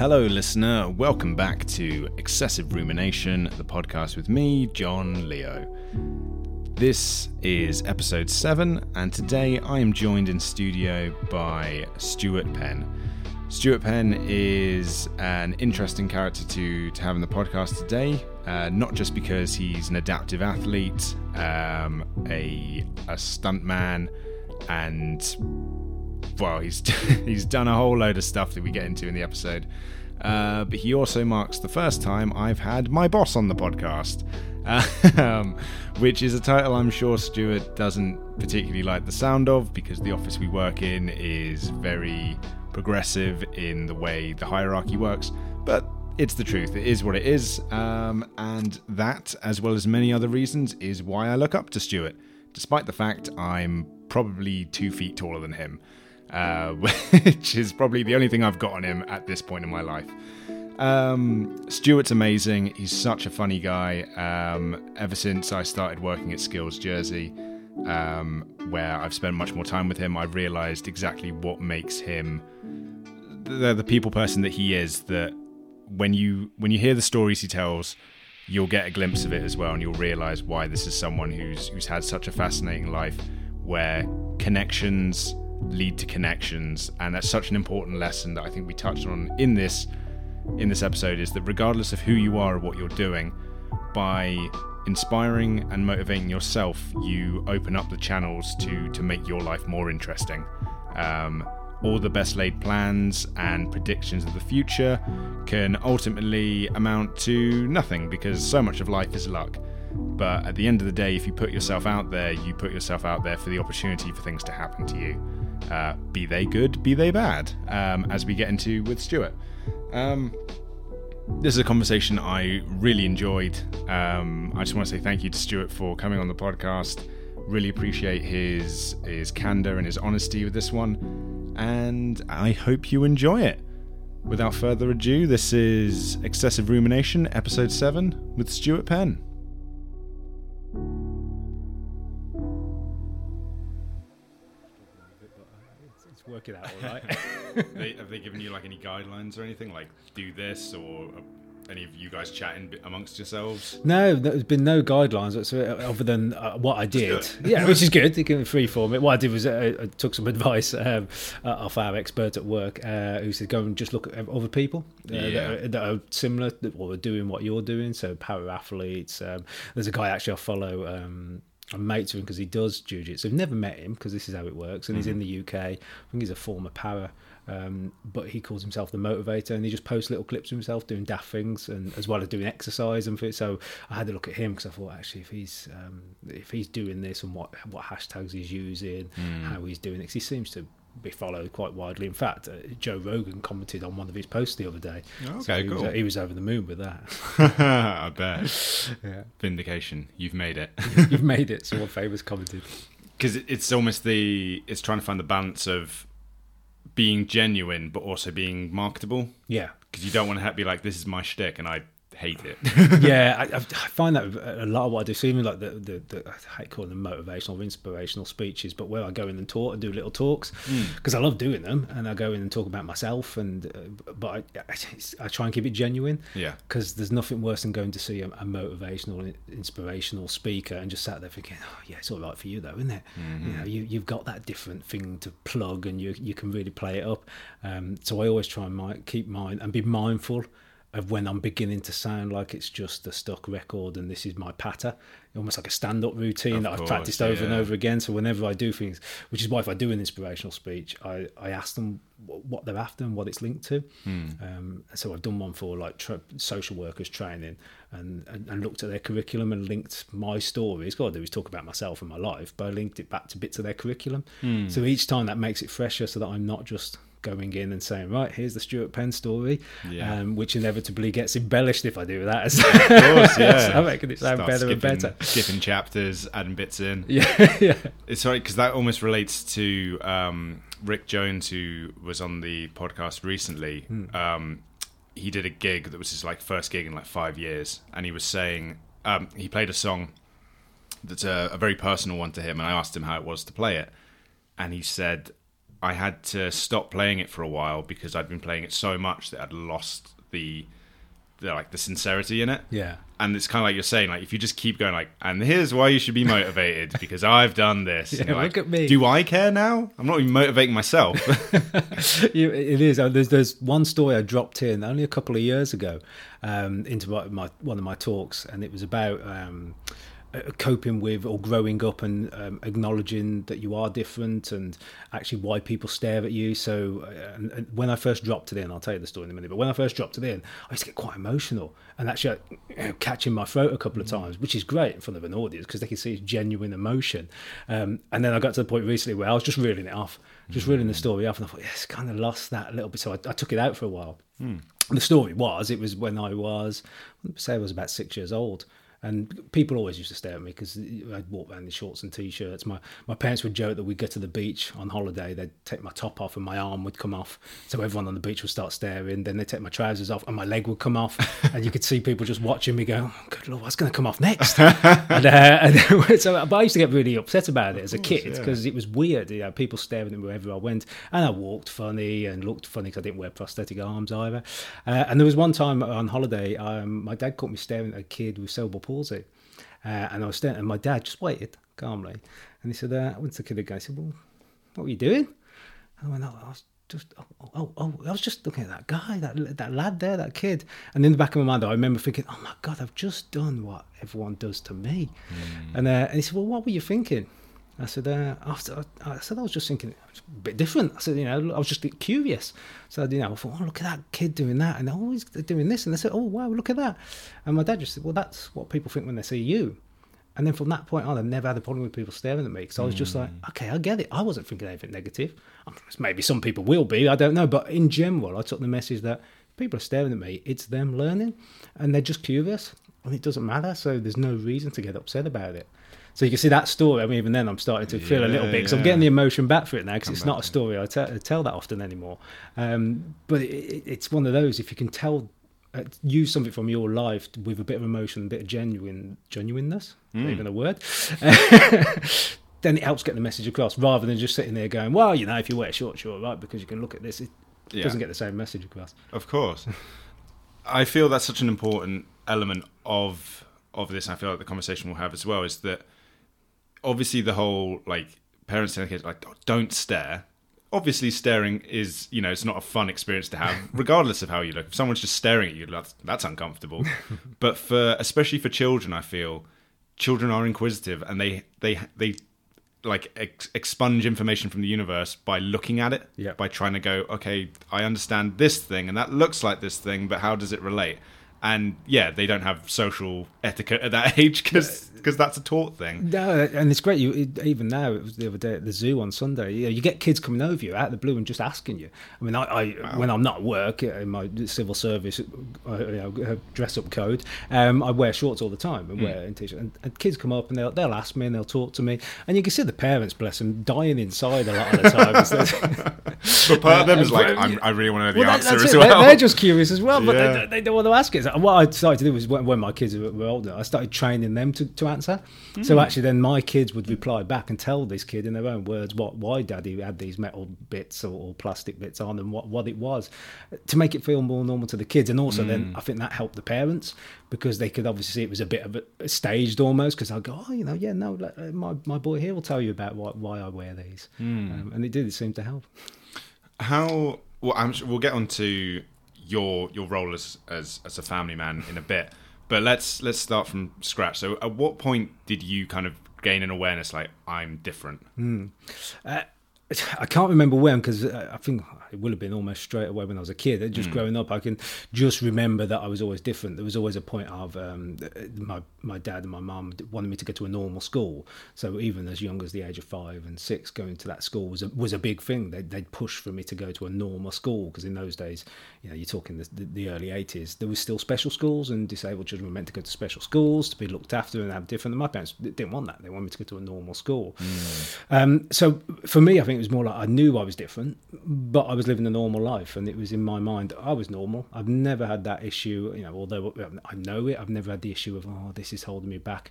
Hello, listener. Welcome back to Excessive Rumination, the podcast with me, John Leo. This is episode 7, and today I am joined in studio by Stuart Penn. Stuart Penn is an interesting character to, to have in the podcast today, uh, not just because he's an adaptive athlete, um, a, a stuntman, and well, he's he's done a whole load of stuff that we get into in the episode. Uh, but he also marks the first time I've had my boss on the podcast, um, which is a title I'm sure Stuart doesn't particularly like the sound of because the office we work in is very progressive in the way the hierarchy works. But it's the truth. It is what it is. Um, and that, as well as many other reasons, is why I look up to Stuart, despite the fact I'm probably two feet taller than him uh, which is probably the only thing I've got on him at this point in my life. Um, Stuart's amazing. He's such a funny guy. Um, ever since I started working at Skills Jersey, um, where I've spent much more time with him, I've realised exactly what makes him the, the people person that he is. That when you when you hear the stories he tells, you'll get a glimpse of it as well, and you'll realise why this is someone who's who's had such a fascinating life, where connections lead to connections and that's such an important lesson that i think we touched on in this in this episode is that regardless of who you are or what you're doing by inspiring and motivating yourself you open up the channels to to make your life more interesting. Um, all the best laid plans and predictions of the future can ultimately amount to nothing because so much of life is luck. But at the end of the day if you put yourself out there you put yourself out there for the opportunity for things to happen to you uh, be they good, be they bad, um, as we get into with Stuart. Um, this is a conversation I really enjoyed. Um, I just want to say thank you to Stuart for coming on the podcast. Really appreciate his his candor and his honesty with this one, and I hope you enjoy it. Without further ado, this is Excessive Rumination, Episode 7, with Stuart Penn. Out all right. they, have they given you like any guidelines or anything like do this or uh, any of you guys chatting amongst yourselves? No, there's been no guidelines other than uh, what I did. Yeah, which is good. You can free form it. What I did was uh, I took some advice um, uh, off our expert at work uh, who said go and just look at other people uh, yeah. that, are, that, are, similar or are doing what you're doing. So power athletes. Um, there's a guy actually I follow. Um, I'm mates with him because he does jiu-jitsu. I've never met him because this is how it works, and mm-hmm. he's in the UK. I think he's a former para, um, but he calls himself the motivator, and he just posts little clips of himself doing daft things, and as well as doing exercise and fit. So I had to look at him because I thought actually if he's um, if he's doing this and what what hashtags he's using, mm. how he's doing it, he seems to be followed quite widely. In fact, uh, Joe Rogan commented on one of his posts the other day. Okay, so he cool. Was, uh, he was over the moon with that. I bet. Yeah. Vindication. You've made it. You've made it. Someone famous commented. Because it's almost the it's trying to find the balance of being genuine but also being marketable. Yeah. Because you don't want to be like, this is my shtick, and I hate it. yeah, I, I, find that a lot of what I do. So even like the, the, the I hate calling them motivational or inspirational speeches, but where I go in and talk and do little talks because mm. I love doing them, and I go in and talk about myself, and uh, but I, I, try and keep it genuine. Yeah, because there's nothing worse than going to see a, a, motivational, inspirational speaker and just sat there thinking, oh yeah, it's all right for you though, isn't it? Mm-hmm. You know, you you've got that different thing to plug, and you you can really play it up. Um, so I always try and keep mind and be mindful of when I'm beginning to sound like it's just a stock record and this is my patter, almost like a stand up routine of that I've practiced over yeah. and over again. So whenever I do things, which is why if I do an inspirational speech, I, I ask them what they're after and what it's linked to. Hmm. Um, so I've done one for like tra- social workers training and, and, and, looked at their curriculum and linked my stories. What I do is talk about myself and my life, but I linked it back to bits of their curriculum. Hmm. So each time that makes it fresher so that I'm not just going in and saying, right, here's the Stuart Penn story, yeah. um, which inevitably gets embellished if I do that. of course, yeah. making it sound Start better skipping, and better. Skipping chapters, adding bits in. Yeah, yeah. It's right because that almost relates to um, Rick Jones, who was on the podcast recently. Hmm. Um, he did a gig that was his like first gig in like five years, and he was saying um, he played a song that's a, a very personal one to him, and I asked him how it was to play it, and he said I had to stop playing it for a while because I'd been playing it so much that I'd lost the, the like the sincerity in it. Yeah. And it's kind of like you're saying, like if you just keep going, like, and here's why you should be motivated because I've done this. Yeah, You're like, look at me. Do I care now? I'm not even motivating myself. You- it is. Uh, There's there's one story I dropped in only a couple of years ago um, into my, my one of my talks, and it was about um, coping with or growing up and um, acknowledging that you are different and actually why people stare at you. So uh, and, and when I first dropped it in, I'll tell you the story in a minute. But when I first dropped it in, I used to get quite emotional and actually you know, catching my throat a couple of times, which is great in front of an audience because they can see genuine emotion. Um, and then I got to the point recently where I was just reeling it off, just reeling the story off, and I thought, yes, kind of lost that a little bit. So I, I took it out for a while. The story was, it was when I was, say I was about six years old. And people always used to stare at me because I'd walk around in shorts and t-shirts. My my parents would joke that we'd go to the beach on holiday. They'd take my top off and my arm would come off, so everyone on the beach would start staring. Then they'd take my trousers off and my leg would come off, and you could see people just watching me go, oh, "Good lord, what's going to come off next?" and, uh, and so, but I used to get really upset about it as a kid yeah. because it was weird. You know, people staring at me wherever I went, and I walked funny and looked funny because I didn't wear prosthetic arms either. Uh, and there was one time on holiday, um, my dad caught me staring at a kid with cerebral palsy. Uh, and I was staring, and my dad just waited calmly. And he said, uh, I went to the kid again. I said, Well, what were you doing? And I went, oh, I was just, oh, oh, oh, I was just looking at that guy, that that lad there, that kid. And in the back of my mind, I remember thinking, Oh my God, I've just done what everyone does to me. And, uh, and he said, Well, what were you thinking? I said, uh, after, I said, I was just thinking it's a bit different. I said, you know, I was just curious. So, you know, I thought, oh, look at that kid doing that. And oh, he's doing this. And they said, oh, wow, look at that. And my dad just said, well, that's what people think when they see you. And then from that point on, I've never had a problem with people staring at me because I was just like, okay, I get it. I wasn't thinking anything negative. Maybe some people will be, I don't know. But in general, I took the message that people are staring at me. It's them learning and they're just curious and it doesn't matter. So there's no reason to get upset about it. So you can see that story. I mean, even then, I'm starting to feel a little bit because I'm getting the emotion back for it now because it's not a story I tell, tell that often anymore. Um, but it, it, it's one of those if you can tell, uh, use something from your life with a bit of emotion, a bit of genuine genuineness, Hmm. even a word. then it helps get the message across rather than just sitting there going, "Well, you know, if you wear shorts, you're all right," because you can look at this. It Yeah. doesn't get the same message across. Of course. I feel that's such an important element of of this. and I feel like the conversation we'll have as well is that obviously the whole like parents telling kids like don't stare. Obviously, staring is you know it's not a fun experience to have, regardless of how you look. If someone's just staring at you, that's, that's uncomfortable. but for especially for children, I feel children are inquisitive and they they they like ex- expunge information from the universe by looking at it Yeah. by trying to go okay i understand this thing and that looks like this thing but how does it relate and yeah they don't have social etiquette at that age because because that's a taught thing No, and it's great. You even now. It was the other day at the zoo on Sunday. You, know, you get kids coming over you out of the blue and just asking you. I mean, I, I when I'm not at work uh, in my civil service, uh, you know, uh, dress up code, um, I wear shorts all the time and wear in t-shirt. And, and kids come up and they'll they'll ask me and they'll talk to me, and you can see the parents, bless them, dying inside a lot of the time. But part of them is Uh, like I'm, i really want to know the well, answer as well They're, they're just curious as well, but Yeah. they, they don't want to ask it. So what I decided to do was when, when my kids were, were older, I started training them to, to answer. So Hmm. actually, then my kids would reply back and tell this kid in their own words what why Daddy had these metal bits or, or plastic bits on and what, what it was to make it feel more normal to the kids. And also, Hmm. then I think that helped the parents because they could obviously see it was a bit of a, staged almost. Because I go, oh, you know, yeah, no, uh, my my boy here will tell you about why why I wear these, Hmm. um, and it did seem to help. how well I'm sure we'll get on to your your role as, as as a family man in a bit. But let's let's start from scratch. So at what point did you kind of gain an awareness like i'm different? Uh, I can't remember when because I think it would have been almost straight away when I was a kid. Just growing up, I can just remember that I was always different. There was always a point of um, my my dad and my mum wanted me to go to a normal school. So even as young as the age of five and six, going to that school was a, was a big thing. They'd, they'd push for me to go to a normal school because in those days, you know, you're talking the, the, the early eighties. There was still special schools and disabled children were meant to go to special schools to be looked after and have different. And my parents didn't want that. They wanted me to go to a normal school. Um, so for me, I think it was more like I knew I was different, but I was living a normal life, and it was in my mind that I was normal. I've never had that issue, you know. Although I know it, I've never had the issue of oh, this is holding me back.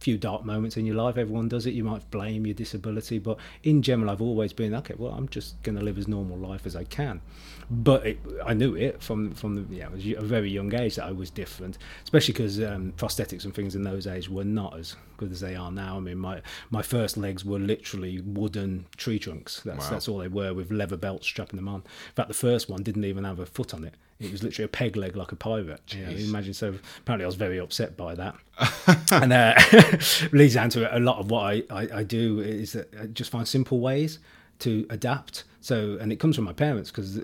Few dark moments in your life. Everyone does it. You might blame your disability, but in general, I've always been okay. Well, I'm just going to live as normal life as I can. But it, I knew it from from the, yeah, a very young age that I was different, especially because um, prosthetics and things in those days were not as good as they are now. I mean, my my first legs were literally wooden tree trunks. That's wow. that's all they were with leather belts strapping them on. In fact, the first one didn't even have a foot on it. It was literally a peg leg like a pirate. You know, imagine. So apparently, I was very upset by that, and uh, leads down to a lot of what I, I, I do is that I just find simple ways to adapt. So, and it comes from my parents because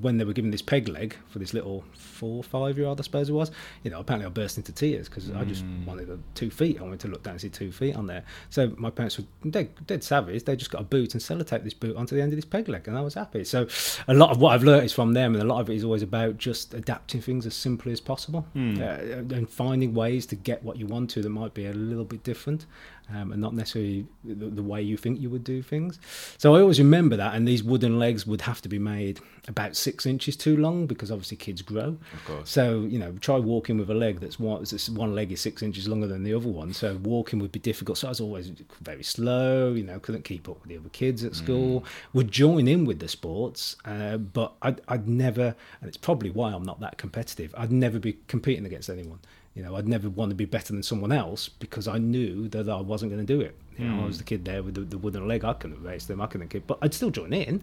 when they were given this peg leg for this little four, five year old, I suppose it was, you know, apparently I burst into tears because mm. I just mm. wanted a two feet. I wanted to look down and see two feet on there. So my parents were dead, dead savage. They just got a boot and sellotape this boot onto the end of this peg leg, and I was happy. So, a lot of what I've learned is from them, and a lot of it is always about just adapting things as simply as possible mm. uh, and finding ways to get what you want to that might be a little bit different um, and not necessarily the, the, way you think you would do things. So I always remember that, and these wooden legs would have to be made about six inches too long because obviously kids grow. Of course. So you know, try walking with a leg that's one, one leg is six inches longer than the other one. So walking would be difficult. So I was always very slow. You know, couldn't keep up with the other kids at school. Mm. Would join in with the sports, uh, but I'd, I'd never, and it's probably why I'm not that competitive. I'd never be competing against anyone. You know, I'd never want to be better than someone else because I knew that I wasn't going to do it. You know, mm. I was hmm. the kid there with the, the wooden leg. I couldn't race them. I couldn't kick, but I'd still join in,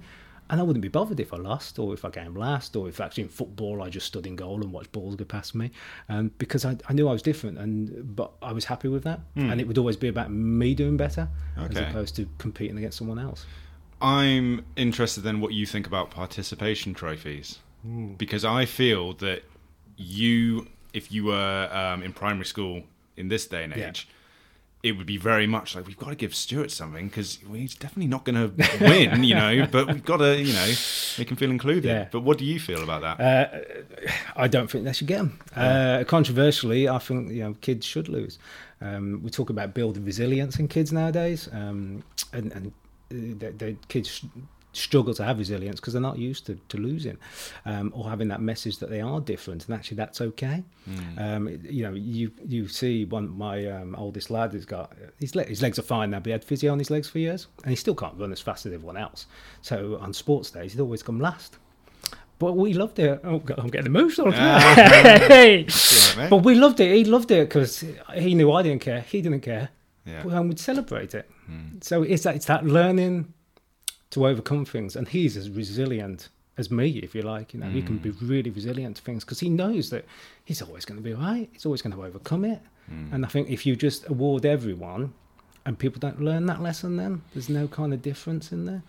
and I wouldn't be bothered if I lost or if I came last or if actually in football I just stood in goal and watched balls go past me, um, because I, I knew I was different. And but I was happy with that, mm. and it would always be about me doing better okay. as opposed to competing against someone else. I'm interested in what you think about participation trophies mm. because I feel that you if you were um, in primary school in this day and age, yeah. it would be very much like we've got to give Stuart something because he's definitely not going to win, you know. But we've got to, you know, make him feel included. Yeah. But what do you feel about that? Uh, I don't think they should get them. Uh, controversially, I think you know kids should lose. Um, we talk about building resilience in kids nowadays, um, and, and uh, the, the kids struggle to have resilience because they're not used to, to losing um, or having that message that they are different and actually that's okay mm. um, you know you you see one my um, oldest lad has got his, le- his legs are fine now but he had physio on his legs for years and he still can't run as fast as everyone else so on sports days he'd always come last but we loved it. Oh God, I'm getting emotional. Ah, hey. right, but we loved it. He loved it because he knew I didn't care. He didn't care. Yeah. And we'd celebrate it. Mm. So it's that it's that learning to overcome things. And he's as resilient as me, if you like. You know, mm. he can be mm. really resilient to things because he knows that he's always going to be right. He's always going to overcome it. Mm. And I think if you just award everyone, and people don't learn that lesson, then there's no kind of difference in there.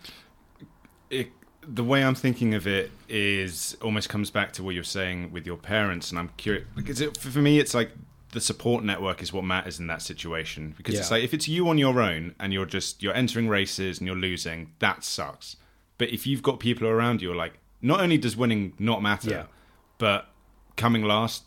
It, the way I'm thinking of it is almost comes back to what you're saying with your parents, and I'm curious because it, for me, it's like the support network is what matters in that situation because yeah. it's like if it's you on your own and you're just you're entering races and you're losing that sucks but if you've got people around you like not only does winning not matter yeah. but coming last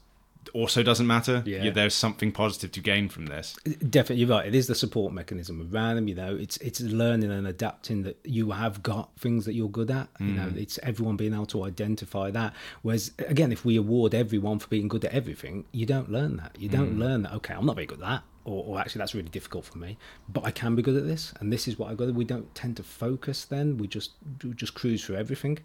also doesn't matter. Yeah. there's something positive to gain from this. Definitely, you're right. It is the support mechanism around them. You know, it's it's learning and adapting that you have got things that you're good at. Mm. You know, mm. it's everyone being able to identify that. Whereas again, if we award everyone for being good at everything, you don't learn that. You don't mm. learn that. Okay, I'm not very good at that. Or, or, actually that's really difficult for me but i can be good at this and this is what i got we don't tend to focus then we just we just cruise through everything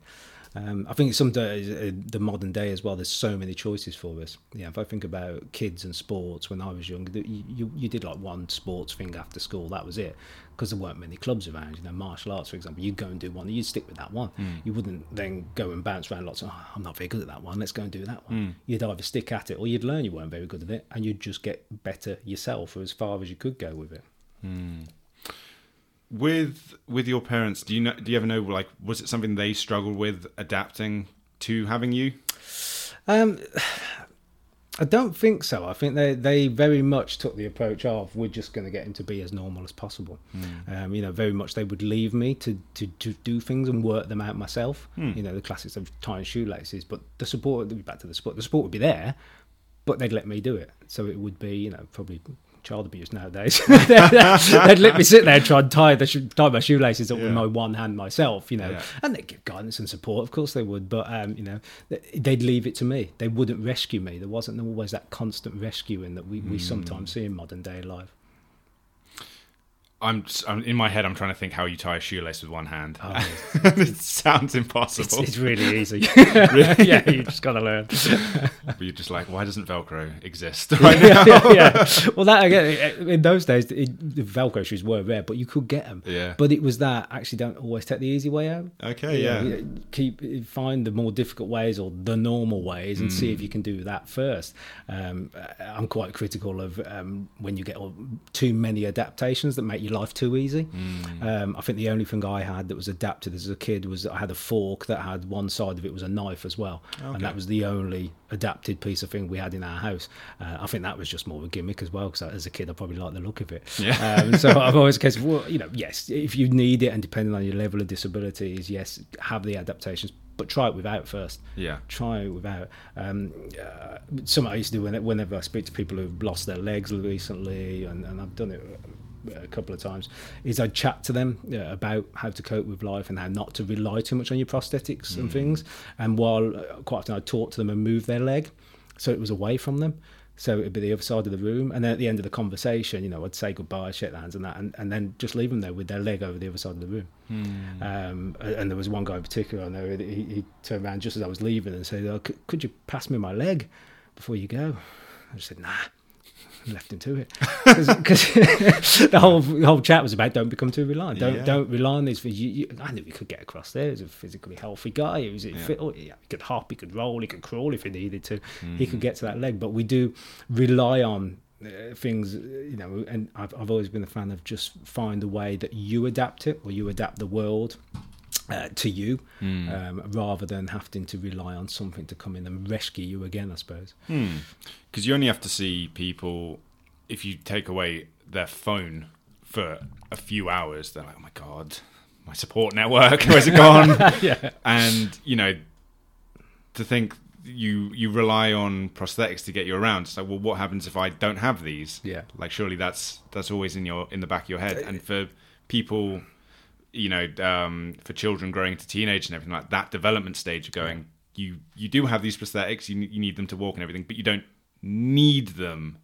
um, I think some uh, the modern day as well. There's so many choices for us. Yeah, if I think about kids and sports when I was young, you, you, you did like one sports thing after school. That was it because there weren't many clubs around. You know, martial arts, for example, you'd go and do one, you'd stick with that one. Mm. You wouldn't then go and bounce around lots of. Oh, I'm not very good at that one. Let's go and do that one. Mm. You'd either stick at it or you'd learn you weren't very good at it, and you'd just get better yourself as far as you could go with it. Mm with with your parents do you know do you ever know like was it something they struggled with adapting to having you um I don't think so. I think they, they very much took the approach of we're just going to get him to be as normal as possible. Mm. Um, you know, very much they would leave me to, to, to do things and work them out myself. Mm. You know, the classics of tying shoelaces, but the support back to the support. The support would be there, but they'd let me do it. So it would be you know probably child abuse nowadays. they'd let me sit there and try and tie the tie my shoelaces up yeah. with my one hand myself, you know, yeah. and they'd give guidance and support. Of course they would, but um, you know, they'd leave it to me. They wouldn't rescue me. There wasn't always that constant rescuing that we, we mm. sometimes see in modern day life. I'm, I'm in my head. I'm trying to think how you tie a shoelace with one hand. Oh, it sounds impossible. It's, it's really easy. yeah, you just got to learn. but you're just like, why doesn't Velcro exist right now? yeah, yeah. Well, that again, in those days, it, the Velcro shoes were rare, but you could get them. Yeah. But it was that actually don't always take the easy way out. Okay, You yeah. keep find the more difficult ways or the normal ways and see if Mm. you can do that first. Um, I'm quite critical of um, when you get too many adaptations that make your life too easy. Mm. Um, I think the only thing I had that was adapted as a kid was I had a fork that had one side of it was a knife as well, and that was the only adapted piece of thing we had in our house. Uh, I think that was just more of a gimmick as well because as a kid I probably liked the look of it. Yeah. Um, so I've always case, well, you know, yes, if you need it and depending on your level of disabilities, yes, have the adaptations, but try it without first. Yeah. Try it without. Um, uh, something I used to do whenever I speak to people who've lost their legs recently, and, and I've done it a couple of times, is I'd chat to them uh, about how to cope with life and how not to rely too much on your prosthetics and things. And while uh, quite often I'd talk to them and move their leg so it was away from them. So it'd be the other side of the room, and then at the end of the conversation, you know, I'd say goodbye, shake hands, and that, and, and then just leave them there with their leg over the other side of the room. Um, and there was one guy in particular I know he, he turned around just as I was leaving and said, oh, could, "Could you pass me my leg before you go?" I just said, "Nah." Left him to it because the whole the whole chat was about don't become too reliant. Don't Yeah. don't rely on these. things. You, you, I knew he could get across there. He was a physically healthy guy. He was fit. oh, yeah, he could hop. He could roll. He could crawl if he needed to. He could get to that leg. But we do rely on uh, things, uh, you know. And I've I've always been a fan of just find a way that you adapt it or you adapt the world. Uh, to you, um, rather than having to rely on something to come in and rescue you again, I suppose. Because you only have to see people if you take away their phone for a few hours. They're like, "Oh my god, my support network, where's it gone?" yeah, and you know, to think you you rely on prosthetics to get you around. So, well, what happens if I don't have these? Yeah. like surely that's that's always in your in the back of your head. And for people, you know, um, for children growing into teenage and everything like that development stage of going, you you do have these prosthetics. You you need them to walk and everything, but you don't need them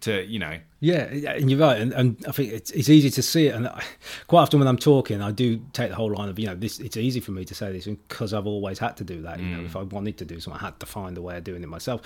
to you know. Yeah, and you're right, and, and I think it's, it's easy to see it. And I, quite often when I'm talking, I do take the whole line of you know this. It's easy for me to say this because I've always had to do that. You know, if I wanted to do something, I had to find a way of doing it myself.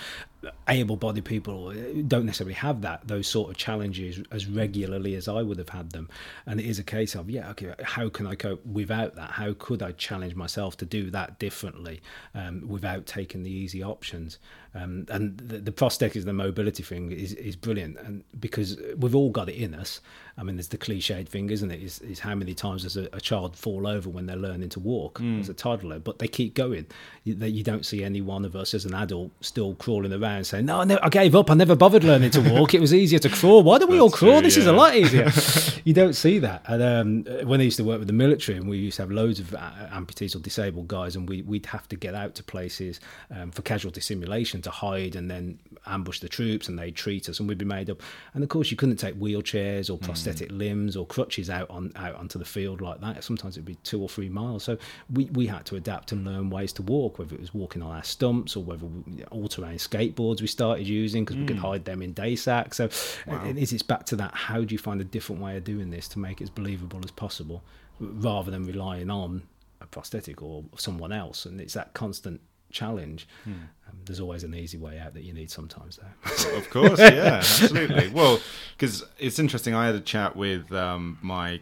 Able-bodied people don't necessarily have that those sort of challenges as regularly as I would have had them, and it is a case of yeah, okay, how can I cope without that? How could I challenge myself to do that differently um, without taking the easy options? Um, and the, the prosthetics, the mobility thing is, is brilliant, and because we've all got it in us. I mean, there's the cliched thing, isn't it? Is, is how many times does a, a child fall over when they're learning to walk as a toddler, but they keep going. You, they, you don't see any one of us as an adult still crawling around saying, "No, I, gave up. I never bothered learning to walk. It was easier to crawl. Why don't we all crawl? true, this is a lot easier." you don't see that. And um, when I used to work with the military, and we used to have loads of uh, amputees or disabled guys, and we, we'd have to get out to places um, for casualty simulation to hide and then ambush the troops, and they'd treat us, and we'd be made up. And of course, you couldn't take wheelchairs or prosthetic mm. limbs or crutches out on out onto the field like that. Sometimes it'd be two or three miles. So we, we had to adapt and learn ways to walk, whether it was walking on our stumps or whether we, all terrain skateboards we started using because we could mm. hide them in day sacks. So uh, it is it's back to that. How do you find a different way of doing this to make it as believable as possible, rather than relying on a prosthetic or someone else? And it's that constant challenge. Um, there's always an easy way out that you need sometimes, though. Of course, yeah, absolutely. Well, because it's interesting. I had a chat with um, my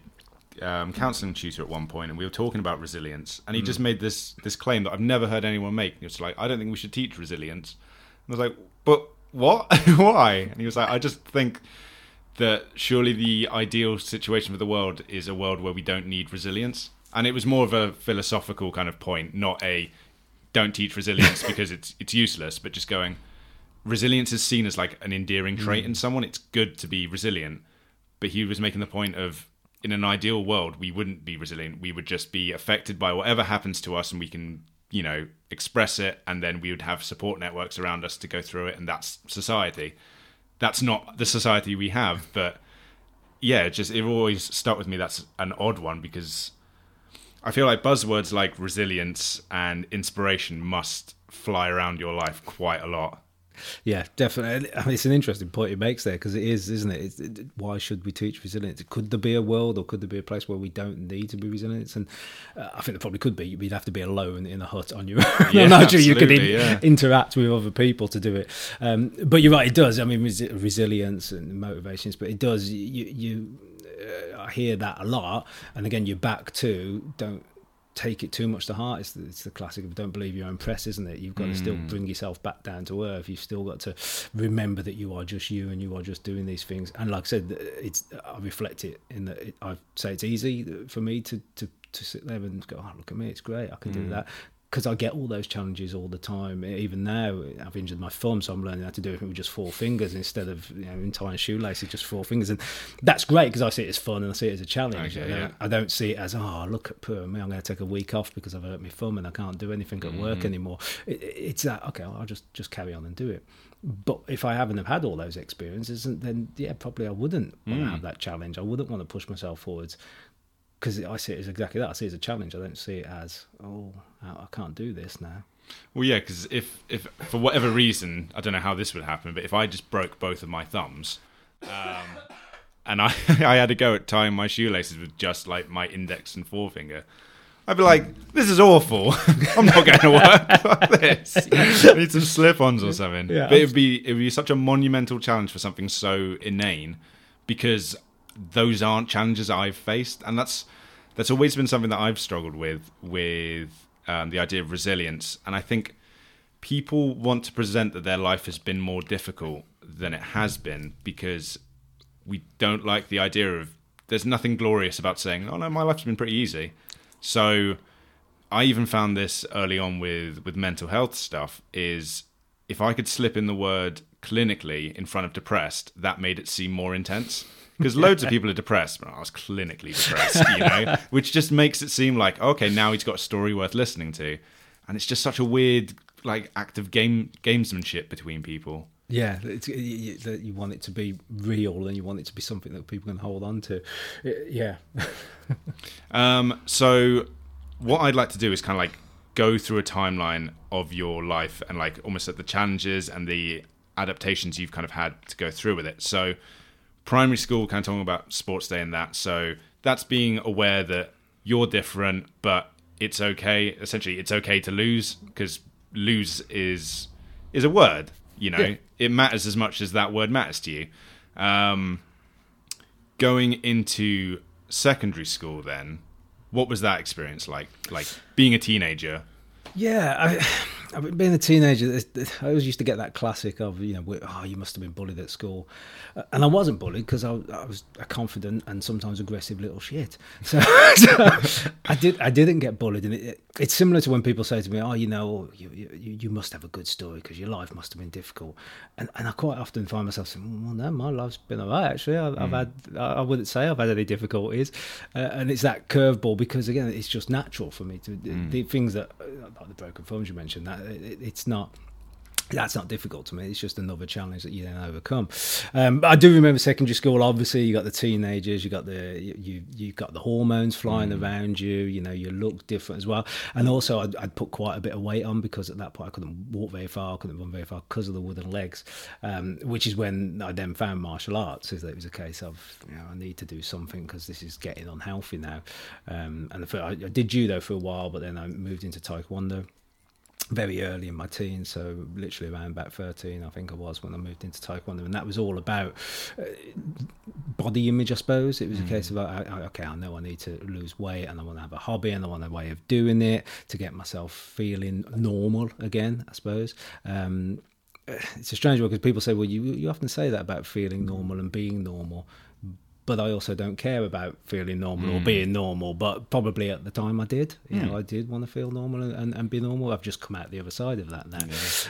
um, counselling tutor at one point, and we were talking about resilience, and he just made this this claim that I've never heard anyone make. He was like, "I don't think we should teach resilience." And I was like, "But what? Why?" And he was like, "I just think." That surely the ideal situation for the world is a world where we don't need resilience, and it was more of a philosophical kind of point, not a don't teach resilience because it's it's useless, but just going resilience is seen as like an endearing trait in mm. someone. It's good to be resilient. But he was making the point of in an ideal world, we wouldn't be resilient. We would just be affected by whatever happens to us and we can, you know, express it. And then we would have support networks around us to go through it. And that's society. That's not the society we have. But yeah, just it always stuck with me. That's an odd one because I feel like buzzwords like resilience and inspiration must fly around your life quite a lot Yeah, definitely. I mean, it's an interesting point he makes there because it is, isn't it? It's, it? Why should we teach resilience? Could there be a world, or could there be a place where we don't need to be resilient? And uh, I think there probably could be. You'd have to be alone in a hut on your own. Yeah, not sure you could in, yeah. interact with other people to do it. Um, but you're right, it does. I mean, resi- resilience and motivations, but it does. You, you uh, I hear that a lot, and again, you're back to don't take it too much to heart. It's the, it's the classic of don't believe your own press, isn't it? You've got to still bring yourself back down to earth. You've still got to remember that you are just you and you are just doing these things. And like I said, it's I reflect it in that it, I say it's easy for me to to to sit there and go, oh look at me, it's great, I can do that. Because I get all those challenges all the time. Even now, I've injured my thumb, so I'm learning how to do it with just four fingers instead of you know entire shoelaces, just four fingers, and that's great because I see it as fun and I see it as a challenge. Okay, I, don't, yeah. I don't see it as oh look at poor me, I'm going to take a week off because I've hurt my thumb and I can't do anything at work mm. anymore. It, it's that okay, I'll just just carry on and do it. But if I haven't have had all those experiences, then yeah, probably I wouldn't want to mm. have that challenge. I wouldn't want to push myself forwards because I see it as exactly that. I see it as a challenge. I don't see it as oh, I can't do this now. Well, yeah, because if, if for whatever reason, I don't know how this would happen, but if I just broke both of my thumbs, um, and I I had to go at tying my shoelaces with just like my index and forefinger, I'd be like, "This is awful. I'm not going to work like this. I need some slip-ons or something." Yeah. but it'd be it'd be such a monumental challenge for something so inane, because those aren't challenges I've faced, and that's that's always been something that I've struggled with with um, the idea of resilience, and I think people want to present that their life has been more difficult than it has been because we don't like the idea of there's nothing glorious about saying, "Oh no, my life's been pretty easy." So I even found this early on with with mental health stuff is if I could slip in the word clinically in front of depressed, that made it seem more intense. Because loads of people are depressed, but I was clinically depressed, you know, which just makes it seem like okay, now he's got a story worth listening to, and it's just such a weird like act of game gamesmanship between people. Yeah, it's, you, want it to be real and you want it to be something that people can hold on to. Yeah, Um, so what I'd like to do is kind of like go through a timeline of your life and like almost at the challenges and the adaptations you've kind of had to go through with it. So primary school, kind of talking about sports day and that. So that's being aware that you're different, but it's okay. Essentially, it's okay to lose because lose is is a word. You know, Yeah. it matters as much as that word matters to you. Um, going into secondary school, then, what was that experience like? Like being a teenager. yeah. I, being a teenager, I always used to get that classic of you know, oh, you must have been bullied at school, and I wasn't bullied because I, I was a confident and sometimes aggressive little shit. So, so I did, I didn't get bullied, and it, it, it's similar to when people say to me, oh, you know, you you, you must have a good story because your life must have been difficult, and and I quite often find myself saying, well, no, my life's been alright actually. I've, I've had, I I wouldn't say I've had any difficulties, uh, and it's that curveball because again, it's just natural for me to the things that uh, like the broken thumbs you mentioned that it, it's not that's not difficult to me. It's just another challenge that you then overcome. Um, but I do remember secondary school. Obviously, you got the teenagers, you got the you you, got the hormones flying around you. You know, you look different as well. And also, I'd, I'd put quite a bit of weight on because at that point I couldn't walk very far, I couldn't run very far because of the wooden legs. Um, which is when I then found martial arts. Is that it was a case of you know I need to do something because this is getting unhealthy now. Um, and I, I did judo for a while, but then I moved into taekwondo very early in my teens, so literally around about 13, I think I was when I moved into Taekwondo, and that was all about uh, body image, I suppose. It was a case of, okay, I know I need to lose weight and I want to have a hobby and I want a way of doing it to get myself feeling normal again, I suppose. Um, it's a strange one because people say, well, you, you often say that about feeling normal and being normal. But I also don't care about feeling normal or being normal. But probably at the time I did. You know, I did want to feel normal and, and, and be normal. I've just come out the other side of that now.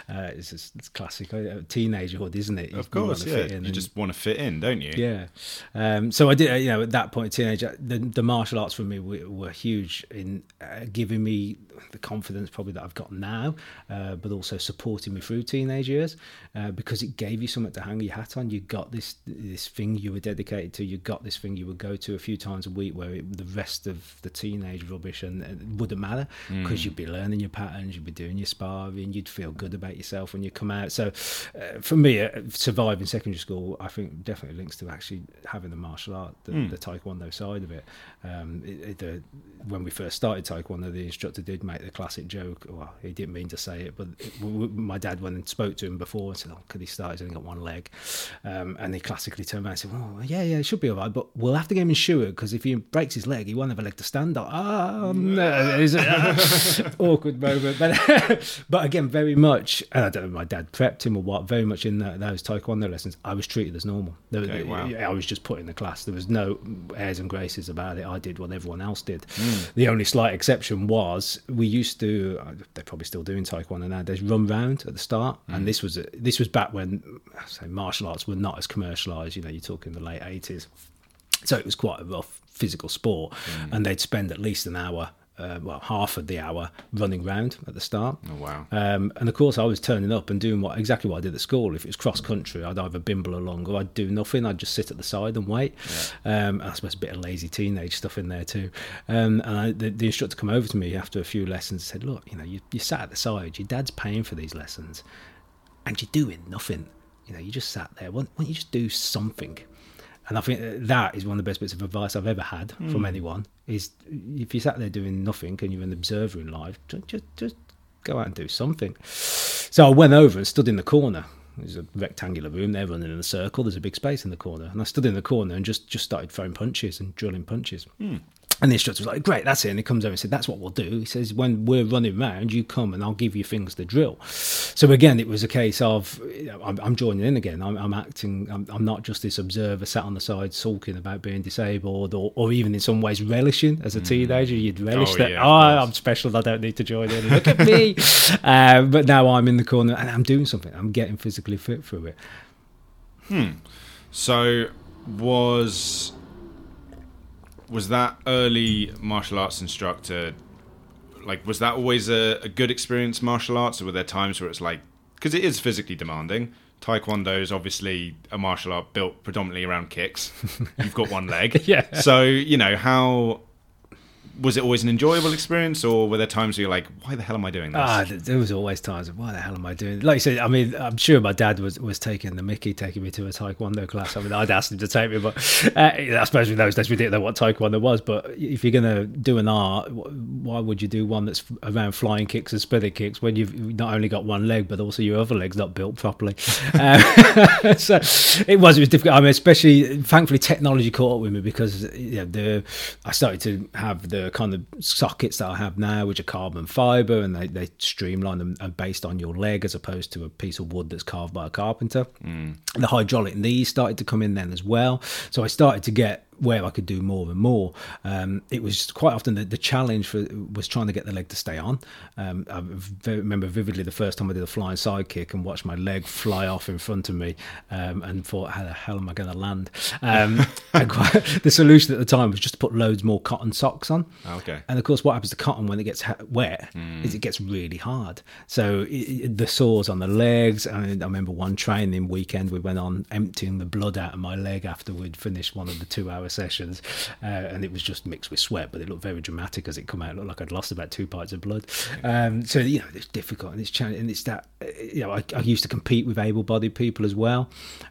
Uh, it's just it's classic uh, teenagerhood, isn't it? You Of course, yeah. You and- just want to fit in, don't you? yeah. Um, so I did, uh, you know, at that point, teenager, the, the martial arts for me were, were huge in uh, giving me the confidence probably that I've got now, uh, but also supporting me through teenage years uh, because it gave you something to hang your hat on. You got this this thing you were dedicated to. You got this thing you would go to a few times a week where it, the rest of the teenage rubbish and wouldn't matter because Mm. you'd be learning your patterns, you'd be doing your sparring, you'd feel good about yourself when you come out. So, uh, for me, uh, surviving secondary school, I think definitely links to actually having the martial art, the, Mm. the taekwondo side of it. Um, it, it the, when we first started taekwondo, the instructor did make the classic joke. Well, he didn't mean to say it, but it, w- w- my dad went and spoke to him before and said, "Oh, could he start? He's only got one leg," um, and he classically turned around and said, "Well, yeah, yeah, it should be all right, but we'll have to get him in shoe because if he breaks his leg, he won't have a leg to stand on." Ah, no, it's a- awkward moment, but but again, very much. And I don't know, if my dad prepped him or what. Very much in that, those taekwondo lessons, I was treated as normal. There, Okay, wow. I was just put in the class. There was no airs and graces about it. I did what everyone else did. The only slight exception was we used to. uh, They're probably still doing taekwondo nowadays. Run round at the start, and this was this was back when I say martial arts were not as commercialized. You know, you're talking the late eighties. So it was quite a rough physical sport, and they'd spend at least an hour. Uh, well, half of the hour running round at the start. Oh, wow. Um, and of course, I was turning up and doing what exactly what I did at school. If it was cross country, I'd either bimble along or I'd do nothing. I'd just sit at the side and wait. Um, I suppose a bit of lazy teenage stuff in there too. Um, and I, the, the instructor come over to me after a few lessons and said, "Look, you know, you, you sat at the side. Your dad's paying for these lessons, and you're doing nothing. You know, you just sat there. Why, why don't you just do something?" And I think that is one of the best bits of advice I've ever had from hmm. anyone. Is if you sat there doing nothing and you're an observer in life, ju- just just go out and do something. So I went over and stood in the corner. There's a rectangular room. They're running in a circle. There's a big space in the corner, and I stood in the corner and just just started throwing punches and drilling punches. Hmm. And the instructor was like, "Great, that's it." And he comes over and said, "That's what we'll do." He says, "When we're running around, you come and I'll give you things to drill." So again, it was a case of I'm, I'm joining in again. I'm, I'm acting. I'm, I'm not just this observer sat on the side sulking about being disabled, or, or even in some ways relishing as a teenager. You'd relish Oh, that. yeah, oh. I'm special. I don't need to join in. Look at me. uh, but now I'm in the corner and I'm doing something. I'm getting physically fit through it. Hmm. So was was that early martial arts instructor like was that always a, a good experience martial arts or were there times where it's like because it is physically demanding. Taekwondo is obviously a martial art built predominantly around kicks. You've got one leg. Yeah. so you know how was it always an enjoyable experience or were there times where you're like why the hell am i doing this Ah, there was always times of why the hell am I doing? Like you said, I mean, I'm sure my dad was was taking the Mickey, taking me to a taekwondo class. I mean, I'd asked him to take me, but uh, I suppose in those days we didn't know what taekwondo was. But if you're gonna do an art, why would you do one that's around flying kicks and spinning kicks when you've not only got one leg but also your other leg's not built properly? Uh, so it was it was difficult. I mean, especially thankfully technology caught up with me because you know, the I started to have the kind of sockets that I have now, which are carbon fiber, and they they streamline them and based on your leg as opposed to a piece of wood that's carved by a carpenter. Mm. The hydraulic knees started to come in then as well, so I started to get where I could do more and more. Um, it was quite often the, the challenge for was trying to get the leg to stay on. Um, I v- remember vividly the first time I did a flying side kick and watched my leg fly off in front of me, um, and thought, "How the hell am I going to land?" Um, quite, the solution at the time was just to put loads more cotton socks on. okay And of course, what happens to cotton when it gets wet is it gets really hard. So it, it- the sores on the legs. I, mean, I remember one training weekend we went on emptying the blood out of my leg after we'd finished one of the two-hour sessions, uh, and it was just mixed with sweat, but it looked very dramatic as it come out. It looked like I'd lost about two pints of blood. Um, so you know, it's difficult and it's challenging, and it's that you know I, I used to compete with able-bodied people as well.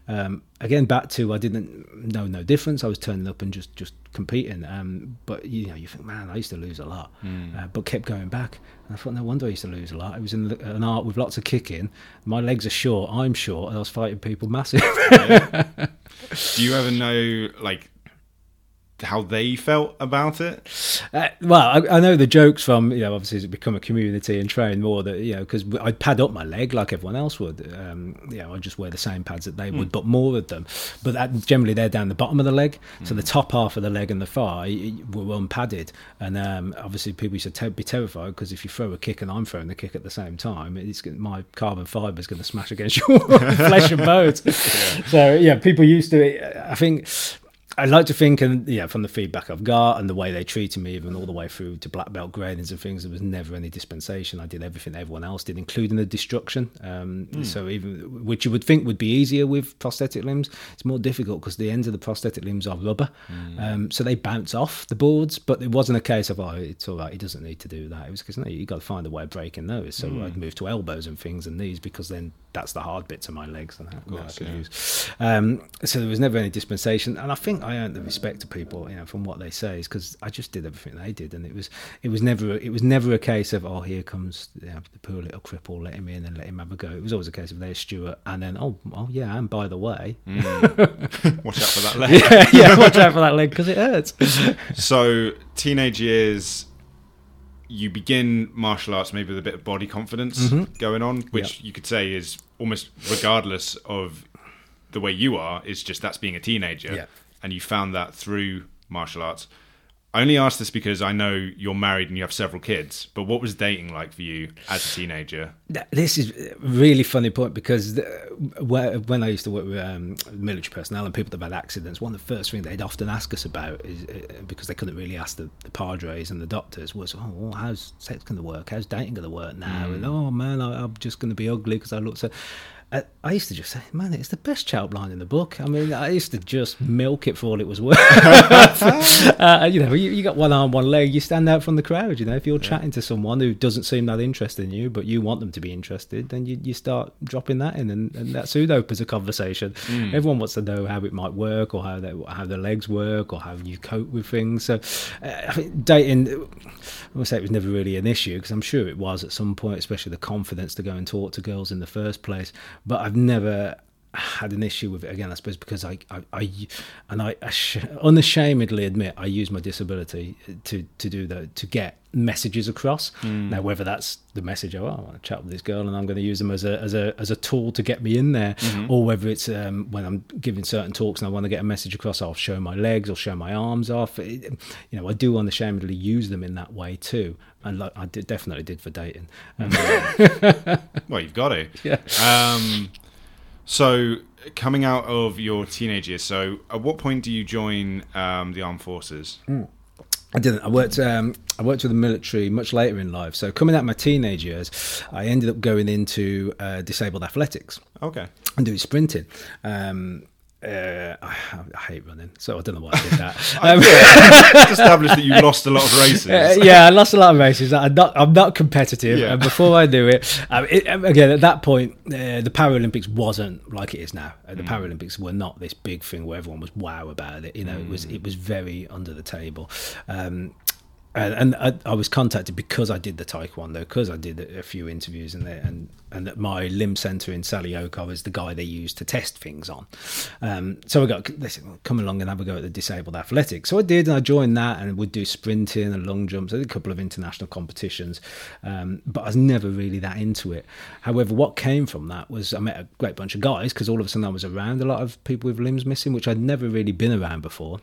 Um, again, back to I didn't know no difference. I was turning up and just just competing. Um, but you know, you think, man, I used to lose a lot, uh, but kept going back. And I thought, no wonder I used to lose a lot. It was in the, an art with lots of kicking. My legs are short, I'm short, and I was fighting people massive. do you ever know like how they felt about it Uh, well, I, I know the jokes from you know obviously become a community and train more that you know because I'd pad up my leg like everyone else would. Um, you know, I just wear the same pads that they would, but more of them. But that, generally they're down the bottom of the leg, so the top half of the leg and the thigh were unpadded, and um, obviously people used to te- be terrified because if you throw a kick and I'm throwing the kick at the same time, it's my carbon fibre is going to smash against your flesh and bones. So yeah, people used to. I think I like to think, and yeah, from the feedback I've got and the way they treated me, even all the way through to black belt gradings and things, there was never any dispensation. I did everything everyone else did, including the destruction. Um, mm. So even which you would think would be easier with prosthetic limbs, it's more difficult because the ends of the prosthetic limbs are rubber, mm. um, so they bounce off the boards. But it wasn't a case of oh, it's all right, he doesn't need to do that. It was because no, you got to find a way of breaking those. So mm. I'd move to elbows and things and knees because then that's the hard bits of my legs and how course, I can yeah. use. Um, so there was never any dispensation, and I think I earned the respect to people, you know, from what they say, is because I just did everything they did, and it was it was never it was never a case of oh here comes you know, the poor little cripple, let him in and let him have a go. It was always a case of there's Stuart, and then oh oh yeah, and by the way, mm. watch out for that leg. yeah, yeah, watch out for that leg because it hurts. so teenage years you begin martial arts maybe with a bit of body confidence mm-hmm. going on, which yep. you could say is almost regardless of the way you are, is just that's being a teenager. Yeah. And you found that through martial arts. I only ask this because I know you're married and you have several kids, but what was dating like for you as a teenager? This is a really funny point because the, when I used to work with um, military personnel and people that had accidents, one of the first things they'd often ask us about is uh, because they couldn't really ask the, the padres and the doctors was, oh, well, how's sex going to work? How's dating going to work now? Mm. And oh man, I, am just going to be ugly because I look so. I, used to just say, man, it's the best child line in the book. I mean, I used to just milk it for all it was worth. uh, you know, you, you, got one arm, one leg, you stand out from the crowd. You know, if you're yeah. chatting to someone who doesn't seem that interested in you, but you want them to be interested, then you, you start dropping that in, and, and that soon opens a conversation. Mm. Everyone wants to know how it might work, or how they, how their legs work, or how you cope with things. So, uh, dating, I would say it was never really an issue because I'm sure it was at some point, especially the confidence to go and talk to girls in the first place but I've never had an issue with it again. I suppose because I, I, I and I, I unashamedly admit I use my disability to to do the to get messages across. Mm. Now, whether that's the message, oh, I want to chat with this girl and I'm going to use them as a as a as a tool to get me in there, mm-hmm. or whether it's um, when I'm giving certain talks and I want to get a message across, I'll show my legs, or show my arms off. It, you know, I do unashamedly use them in that way too, and like, I did, definitely did for dating. Um, well, you've got to. Yeah. Um, so, coming out of your teenage years, so at what point do you join um, the armed forces? Mm. I didn't. I worked. Um, I worked with the military much later in life. So coming out my teenage years, I ended up going into uh, disabled athletics. Okay. And doing sprinting. Um, uh, I, I, hate running, so I don't know why I did that. um, established that you lost a lot of races. Uh, yeah, I lost a lot of races. I'm not, I'm not competitive, yeah. and before I knew it, um, it, um, again at that point, uh, the Paralympics wasn't like it is now. Uh, the mm. Paralympics were not this big thing where everyone was wow about it. You know, mm. it was it was very under the table. Um, and, and I, I, was contacted because I did the taekwondo, because I did a few interviews in there, and and my limb center in Selly Oak was the guy they used to test things on. Um, so I got they said, well, come along and have a go at the disabled athletics. So I did, and I joined that, and would do sprinting and long jumps. I did a couple of international competitions, um, but I was never really that into it. However, what came from that was I met a great bunch of guys because all of a sudden I was around a lot of people with limbs missing, which I'd never really been around before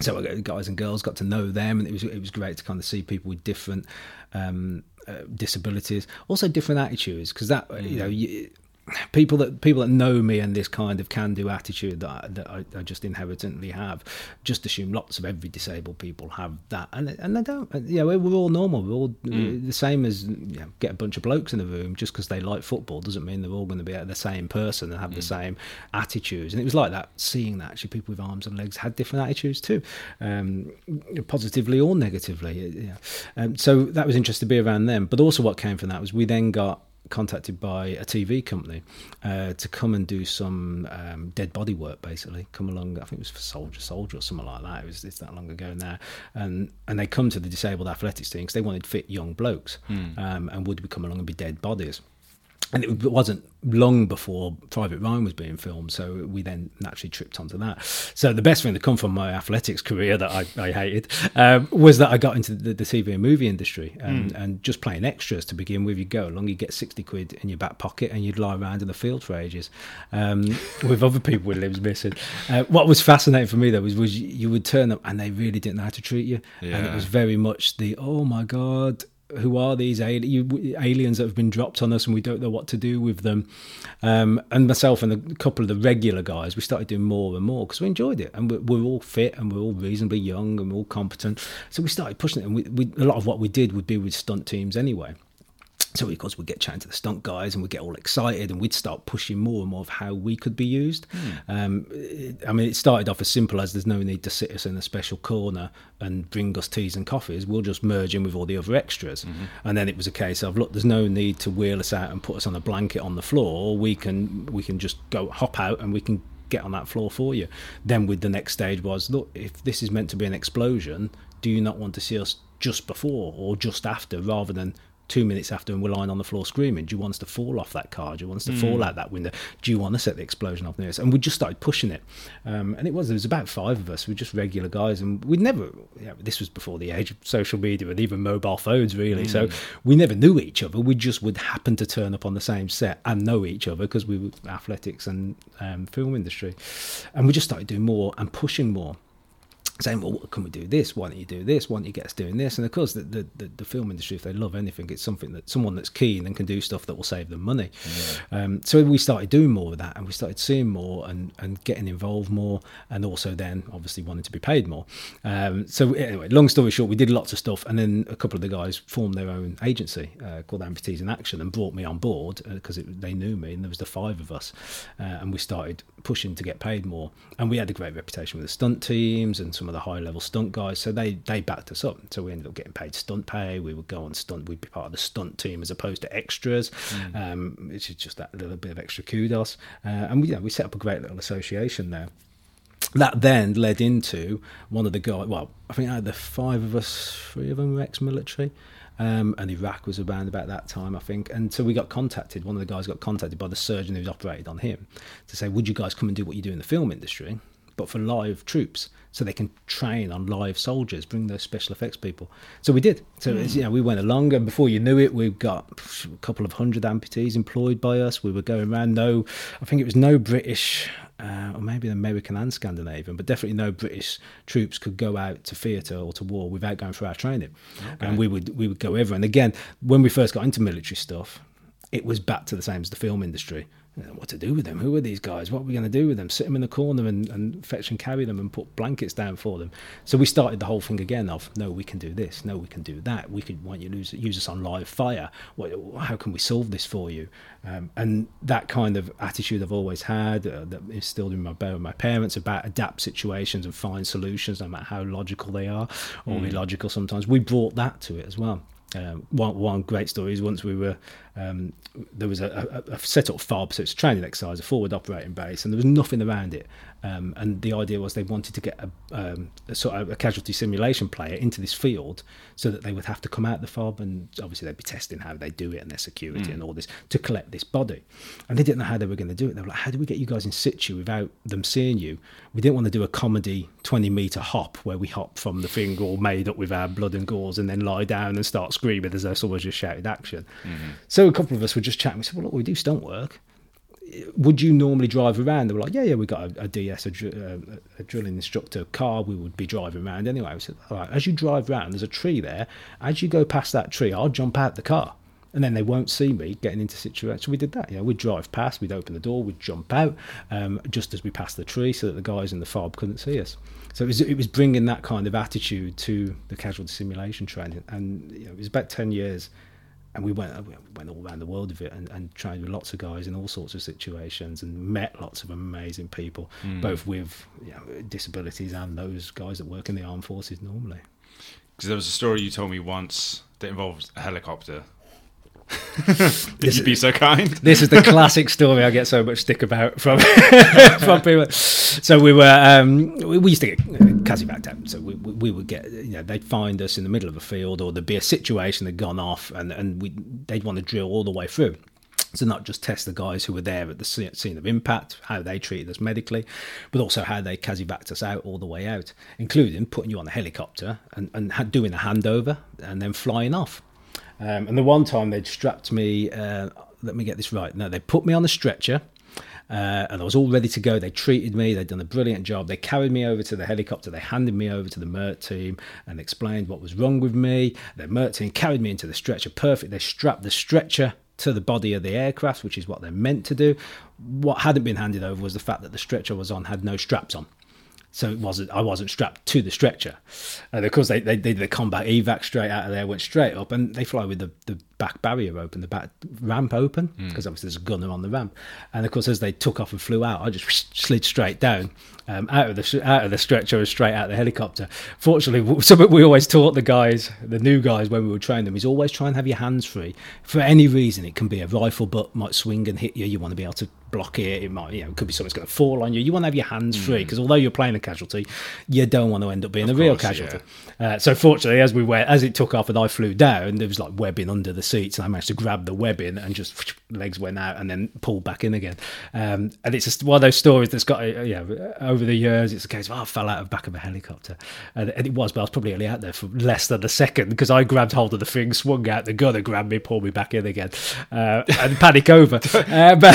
so guys and girls got to know them, and it was it was great to kind of see people with different um, uh, disabilities, also different attitudes, because that you know you, people that people that know me and this kind of can-do attitude that, I, that I, I, just inherently have just assume lots of every disabled people have that and and they don't you know we're all normal we're all mm. the same as you know, get a bunch of blokes in the room just because they like football doesn't mean they're all going to be the same person and have mm. the same attitudes and it was like that seeing that actually people with arms and legs had different attitudes too um, positively or negatively yeah. um, so that was interesting to be around them but also what came from that was we then got contacted by a TV company uh, to come and do some um, dead body work. Basically, come along. I think it was for Soldier Soldier or something like that. It was it's that long ago now, and and they come to the disabled athletics team because they wanted fit young blokes, mm. um, and would we come along and be dead bodies and it wasn't long before Private Ryan was being filmed, so we then naturally tripped onto that. So the best thing to come from my athletics career that I, I hated um, was that I got into the, the TV and movie industry, and, mm. and, just playing extras to begin with. You go along, you get sixty quid in your back pocket, and you'd lie around in the field for ages um, with other people with limbs missing. Uh, what was fascinating for me though was, was you would turn up, and they really didn't know how to treat you, yeah. and it was very much the oh my god who are these aliens that have been dropped on us and we don't know what to do with them. Um, and myself and a couple of the regular guys we started doing more and more because we enjoyed it. And we're, all fit and we're all reasonably young and we're all competent. So we started pushing it and we, we, a lot of what we did would be with stunt teams anyway so of course we'd get chatting to the stunt guys and we'd get all excited and we'd start pushing more and more of how we could be used. Mm. um, i mean it started off as simple as there's no need to sit us in a special corner and bring us teas and coffees. We'll just merge in with all the other extras. Mm-hmm. and then it was a case of look there's no need to wheel us out and put us on a blanket on the floor. We can we can just go hop out and we can get on that floor for you. Then with the next stage was look if this is meant to be an explosion do you not want to see us just before or just after rather than two minutes after and we're lying on the floor screaming, do you want us to fall off that car? Do you want us to mm. fall out that window? Do you want to set the explosion off near us? And we just started pushing it. Um, and it was, there was about five of us. We were just regular guys. And we'd never, you know, this was before the age of social media and even mobile phones, really. Mm. So we never knew each other. We just would happen to turn up on the same set and know each other because we were athletics and um, film industry. And we just started doing more and pushing more saying, well, can we do this? Why don't you do this? Why don't you get us doing this? And of course, the, the, the, the, film industry, if they love anything, it's something that someone that's keen and can do stuff that will save them money. Yeah. Um, so we started doing more of that and we started seeing more and, and getting involved more and also then obviously wanting to be paid more. Um, so anyway, long story short, we did lots of stuff and then a couple of the guys formed their own agency uh, called Amputees in Action and brought me on board because uh, they knew me and there was the five of us uh, and we started pushing to get paid more. And we had a great reputation with the stunt teams and some of the high level stunt guys. So they they backed us up. So we ended up getting paid stunt pay. We would go on stunt. We'd be part of the stunt team as opposed to extras, mm. um, which is just that little bit of extra kudos. Uh, and we, you know, we set up a great little association there that then led into one of the guys. Well, I think out of the five of us, three of them were ex-military, um, and Iraq was around about that time, I think. And so we got contacted. One of the guys got contacted by the surgeon who's operated on him to say, "Would you guys come and do what you do in the film industry?" But for live troops, so they can train on live soldiers, bring those special effects people. So we did. So mm. you know, we went along, and before you knew it, we've got a couple of hundred amputees employed by us. We were going around. No, I think it was no British. Uh, or maybe American and Scandinavian, but definitely no British troops could go out to theatre or to war without going through our training. Okay. And we would we would go everywhere. And again, when we first got into military stuff, it was back to the same as the film industry what to do with them? Who are these guys? What are we going to do with them? Sit them in the corner and, and fetch and carry them and put blankets down for them. So we started the whole thing again of no, we can do this, no, we can do that. We could want you to use, us on live fire. What, how can we solve this for you? Um, and that kind of attitude I've always had uh, that is still in my with my parents about adapt situations and find solutions, no matter how logical they are or mm. illogical sometimes. We brought that to it as well. Um, one, one great story is once we were um, there was a, a, a set up fob, so it's a training exercise, a forward operating base, and there was nothing around it. Um, and the idea was they wanted to get a, um, a, sort of a casualty simulation player into this field so that they would have to come out the fob and obviously they'd be testing how they do it and their security mm. and all this to collect this body. And they didn't know how they were going to do it. They were like, how do we get you guys in situ without them seeing you? We didn't want to do a comedy 20 meter hop where we hop from the thing all made up with our blood and gauze and then lie down and start screaming as though someone just shouted action. Mm-hmm. So a couple of us were just chatting. We said, well, look, we do stunt work would you normally drive around? They were like, yeah, yeah, we got a, a DS, a, a, a, drilling instructor car. We would be driving around anyway. I said, all right, as you drive around, there's a tree there. As you go past that tree, I'll jump out the car, and then they won't see me getting into situations. So we did that. Yeah, we'd drive past, we'd open the door, we'd jump out um, just as we passed the tree, so that the guys in the fob couldn't see us. So it was, it was bringing that kind of attitude to the casualty simulation training, and you know, it was about ten years and we went we went all around the world with it and, and trained with lots of guys in all sorts of situations and met lots of amazing people, mm. both with you know, disabilities and those guys that work in the armed forces normally. Because there was a story you told me once that involved a helicopter Did you be so kind? this is the classic story I get so much stick about from from people. So we were um, we, we, used to get CASEVAC out. So we, we, would get you know they'd find us in the middle of a field or there'd be a situation that had gone off and and we they'd want to drill all the way through. So not just test the guys who were there at the scene of impact, how they treated us medically, but also how they CASEVACed us out all the way out, including putting you on a helicopter and, and doing a handover and then flying off. Um, and the one time they'd strapped me, uh, let me get this right. No, they put me on the stretcher uh, and I was all ready to go. They treated me, they'd done a brilliant job. They carried me over to the helicopter, they handed me over to the MERT team and explained what was wrong with me. The MERT team carried me into the stretcher, perfect. They strapped the stretcher to the body of the aircraft, which is what they're meant to do. What hadn't been handed over was the fact that the stretcher was on had no straps on so it wasn't I wasn't strapped to the stretcher. And of course they, they did the combat evac straight out of there, went straight up and they fly with the, the back barrier open, the back ramp open, because mm. obviously there's a gunner on the ramp. And of course as they took off and flew out, I just slid straight down um, out of the out of the stretcher and straight out of the helicopter. Fortunately, something we always taught the guys, the new guys when we were training them, is always try and have your hands free for any reason. It can be a rifle butt might swing and hit you. You want to be able to block it. It might, you know, it could be something's going to fall on you. You want to have your hands free because mm. although you're playing a casualty, you don't want to end up being of a real casualty. Yeah. Uh, so fortunately, as we went, as it took off and I flew down, there was like webbing under the seats, and I managed to grab the webbing and just legs went out and then pulled back in again. Um, and it's just one of those stories that's got, uh, yeah, over the years, it's a case of oh, I fell out of the back of a helicopter, and, and, it was, but I was probably only out there for less than a second because I grabbed hold of the thing, swung out the gun, and grabbed me, pulled me back in again, uh, and panic over. Uh, but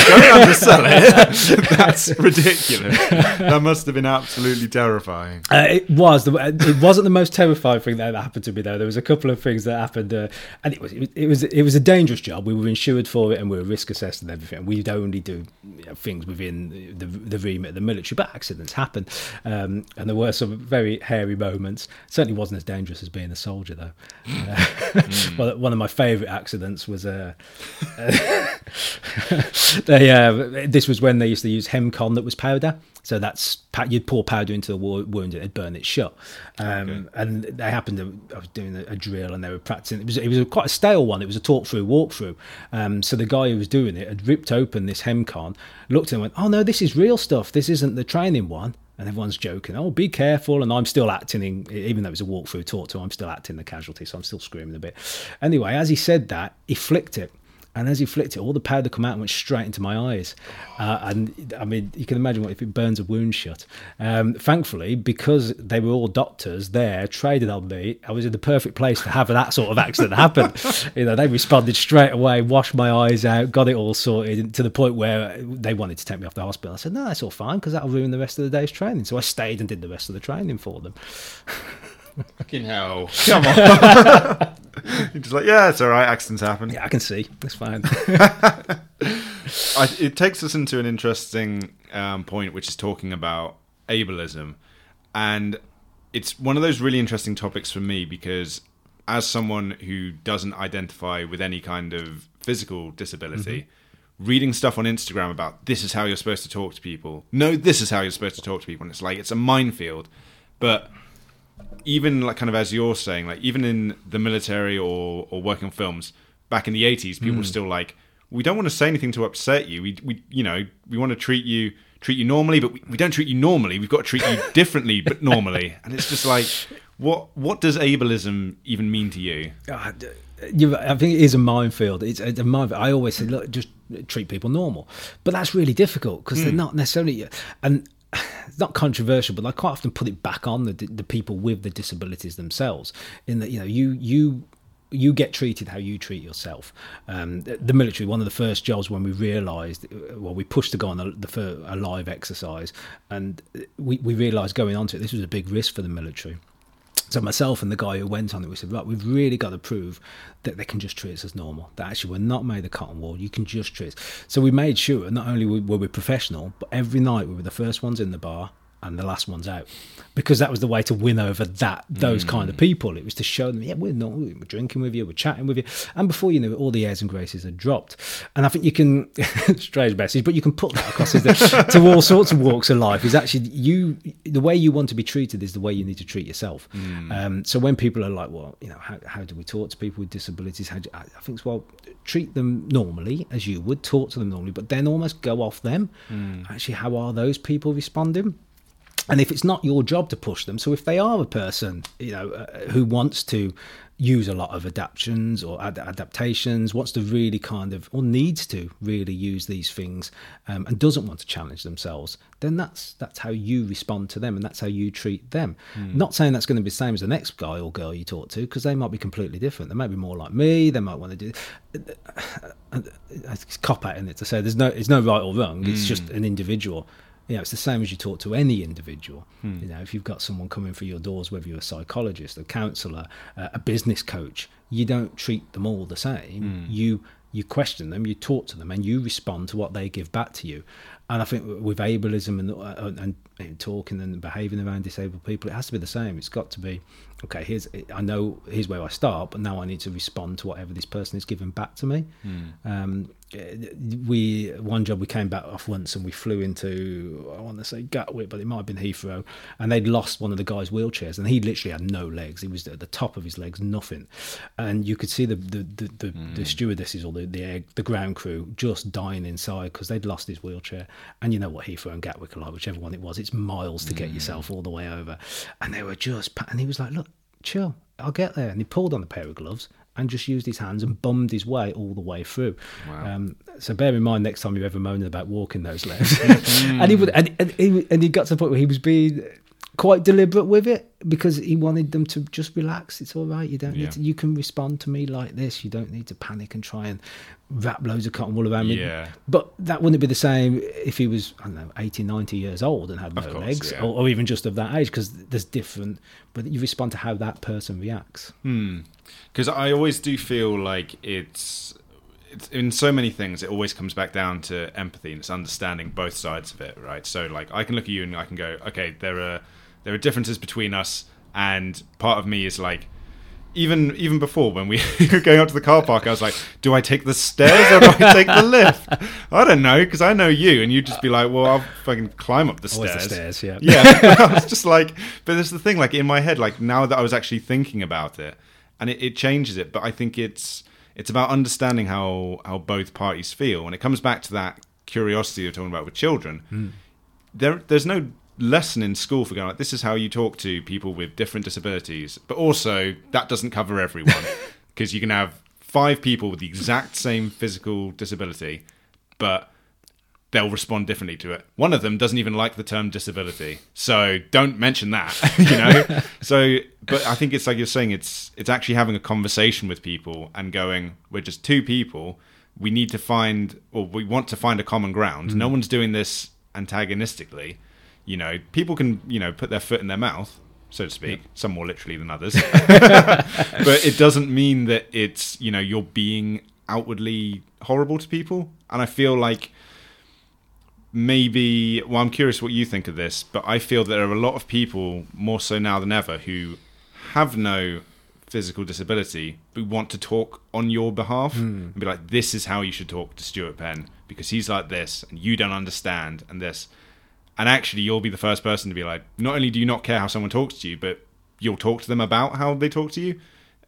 don't it. That's ridiculous. That must have been absolutely terrifying. Uh, it was. It wasn't the most terrifying thing that happened to me though. There was a couple of things that happened, uh, and it was it was it was a dangerous job. We were insured for it, and we were risk assessed and everything. We'd only do you know, things within the, the remit of the military, but accidents happen, um, and there were some very hairy moments. Certainly wasn't as dangerous as being a soldier though. Uh, mm. well, one of my favourite accidents was uh, they, uh, this was when they used to use Hemcon that was powder. So that's you'd pour powder into the wound and it'd burn it shut. Um, okay. And they happened to I was doing a, a, drill and they were practicing. It was it was a, quite a stale one. It was a talk through walk through. Um, so the guy who was doing it had ripped open this Hemcon, looked and went, "Oh no, this is real stuff. This isn't the training one." And everyone's joking, oh, be careful. And I'm still acting, in, even though it was a walkthrough talk to, I'm still acting the casualty, so I'm still screaming a bit. Anyway, as he said that, he flicked it and as he flicked it, all the powder come out and went straight into my eyes. Uh, and I mean, you can imagine what if it burns a wound shut. Um, thankfully, because they were all doctors there, traded on me, I was in the perfect place to have that sort of accident happen. you know, they responded straight away, washed my eyes out, got it all sorted to the point where they wanted to take me off the hospital. I said, no, that's all fine because that'll ruin the rest of the day's training. So I stayed and did the rest of the training for them. Fucking hell. Come on. You're just like, yeah, it's all right. Accidents happen. Yeah, I can see. That's fine. I, it takes us into an interesting um, point, which is talking about ableism. And it's one of those really interesting topics for me because as someone who doesn't identify with any kind of physical disability, mm-hmm. reading stuff on Instagram about this is how you're supposed to talk to people. No, this is how you're supposed to talk to people. And it's like, it's a minefield. But even like kind of as you're saying, like even in the military or or working on films back in the 80s, people mm. were still like, we don't want to say anything to upset you. We we you know we want to treat you treat you normally, but we, we don't treat you normally. We've got to treat you differently, but normally. And it's just like, what what does ableism even mean to you? God, you, I think it is a minefield. It's, it's a minefield. I always say, look, just treat people normal, but that's really difficult because mm. they're not necessarily. And it's not controversial, but I quite often put it back on the the people with the disabilities themselves. In that you know you you you get treated how you treat yourself. Um, the military, one of the first jobs when we realised, well, we pushed to go on a, the, a live exercise, and we, we realised going on to it, this was a big risk for the military. So myself and the guy who went on it, we said, right, we've really got to prove that they can just treat us as normal. That actually we're not made of cotton wool. You can just treat us. So we made sure not only were we professional, but every night we were the first ones in the bar and the last one's out because that was the way to win over that those mm. kind of mm. people it was to show them yeah we're not we're drinking with you we're chatting with you and before you know it all the airs and graces had dropped and i think you can strange message but you can put that across the, to all sorts of walks of life is actually you the way you want to be treated is the way you need to treat yourself mm. um, so when people are like well you know how, how do we talk to people with disabilities how do, i think it's well treat them normally as you would talk to them normally but then almost go off them mm. actually how are those people responding and if it's not your job to push them so if they are a person you know uh, who wants to use a lot of adaptations or ad- adaptations, wants to really kind of, or needs to really use these things, um, and doesn't want to challenge themselves, then that's that's how you respond to them, and that's how you treat them. Hmm. Not saying that's going to be the same as the next guy or girl you talk to, because they might be completely different. They might be more like me. They might want to do. It's cop out in it to say there's no it's no right or wrong. It's just Hmm. an individual. You know, it's the same as you talk to any individual. Hmm. You know, if you've got someone coming through your doors, whether you're a psychologist, a counsellor, uh, a business coach, you don't treat them all the same. Hmm. You you question them, you talk to them, and you respond to what they give back to you. And I think with ableism and uh, and, and talking and behaving around disabled people, it has to be the same. It's got to be okay. Here's I know here's where I start, but now I need to respond to whatever this person is giving back to me. Hmm. Um, we one job we came back off once and we flew into I want to say Gatwick, but it might have been Heathrow, and they'd lost one of the guys' wheelchairs, and he literally had no legs. He was at the top of his legs, nothing, and you could see the the the, the, the hmm. stewardesses or the the, air, the ground crew just dying inside because they'd lost his wheelchair. And you know what Heathrow and Gatwick are like, whichever one it was, it's miles to get hmm. yourself all the way over, and they were just and he was like, look, chill, I'll get there, and he pulled on a pair of gloves and just used his hands and bummed his way all the way through. Wow. Um, so bear in mind next time you're ever moaning about walking those legs. and he would, and, and, he, and he got to the point where he was being quite deliberate with it because he wanted them to just relax. It's all right. You don't Yeah. need to, you can respond to me like this. You don't need to panic and try and wrap loads of cotton wool around me. Yeah. But that wouldn't be the same if he was, I don't know, 80, 90 years old and had no course, legs yeah. or, or even just of that age because there's different, but you respond to how that person reacts. Hmm. because I always do feel like it's, it's in so many things. It always comes back down to empathy and it's understanding both sides of it, right? So like I can look at you and I can go, okay, there are there are differences between us, and part of me is like. Even even before when we were going up to the car park, I was like, "Do I take the stairs or do I take the lift?" I don't know because I know you, and you'd just be like, "Well, I'll fucking climb up the Always the stairs." stairs, yeah. yeah i was just like but there's the thing like in my head like now that i was actually thinking about it and it, it changes it but i think it's it's about understanding how how both parties feel and it comes back to that curiosity you're talking about with children hmm. there there's no lesson in school for going like this is how you talk to people with different disabilities but also that doesn't cover everyone because you can have five people with the exact same physical disability but they'll respond differently to it. One of them doesn't even like the term disability, so don't mention that. you know. so, but I think it's like you're saying. It's it's actually having a conversation with people and going, we're just two people. We need to find, or we want to find a common ground. Mm. No one's doing this antagonistically. You know, people can you know put their foot in their mouth. So to speak, some more literally than others, but it doesn't mean that it's you know you're being outwardly horrible to people. And I feel like maybe well i'm curious what you think of this but i feel that there are a lot of people more so now than ever who have no physical disability but want to talk on your behalf hmm. and be like this is how you should talk to stuart penn because he's like this and you don't understand and this and actually you'll be the first person to be like not only do you not care how someone talks to you but you'll talk to them about how they talk to you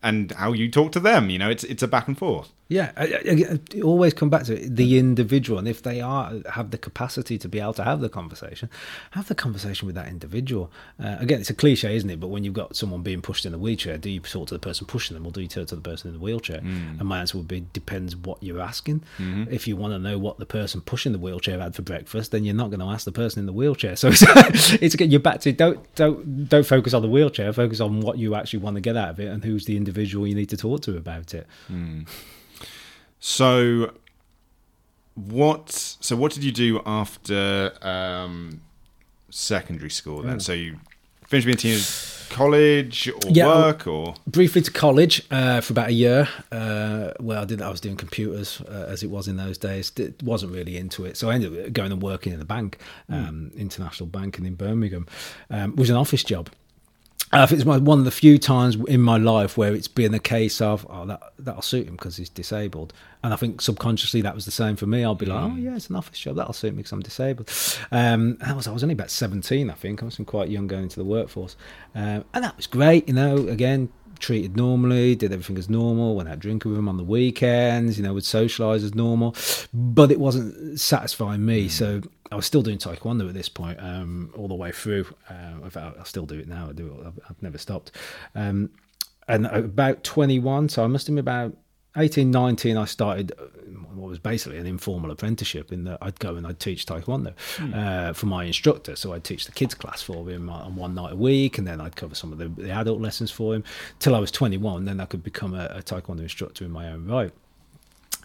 and how you talk to them you know? It's it's a back and forth Yeah, I, I, I always come back to it, the individual, and if they are have the capacity to be able to have the conversation, have the conversation with that individual. Uh, again, it's a cliche, isn't it? But when you've got someone being pushed in a wheelchair, do you talk to the person pushing them, or do you talk to the person in the wheelchair? Mm. And my answer would be depends what you're asking. Mm-hmm. If you want to know what the person pushing the wheelchair had for breakfast, then you're not going to ask the person in the wheelchair. So it's, it's again, you're back to don't don't don't focus on the wheelchair. Focus on what you actually want to get out of it, and who's the individual you need to talk to about it. Mm. So, what? So, what did you do after um, secondary school then? So you finished being a teenager, college or Yeah, work or briefly to college uh, for about a year. Uh, well, I did. I was doing computers uh, as it was in those days. D- wasn't really into it, so I ended up going and working in a bank, um, international banking in Birmingham. Um, it was an office job. I think it's my, one of the few times in my life where it's been a case of oh that that'll suit him because he's disabled, and I think subconsciously that was the same for me. I'll be like, oh yeah, it's an office job that'll suit me because I'm disabled. Um, and I was I was only about seventeen, I think. I was quite young going into the workforce, um, and that was great. You know, again treated normally, did everything as normal, went out drinking with him on the weekends, you know, would socialise as normal, but it wasn't satisfying me. So I was still doing taekwondo at this point, um, all the way through. Um, in I still do it now. I do it. I've, I've never stopped. Um, and about 21, so I must have been about 18, 19, I started uh, what was basically an informal apprenticeship in that I'd go and I'd teach Taekwondo mm. uh, for my instructor. So I'd teach the kids class for him on one night a week, and then I'd cover some of the, the adult lessons for him till I was 21. Then I could become a, a Taekwondo instructor in my own right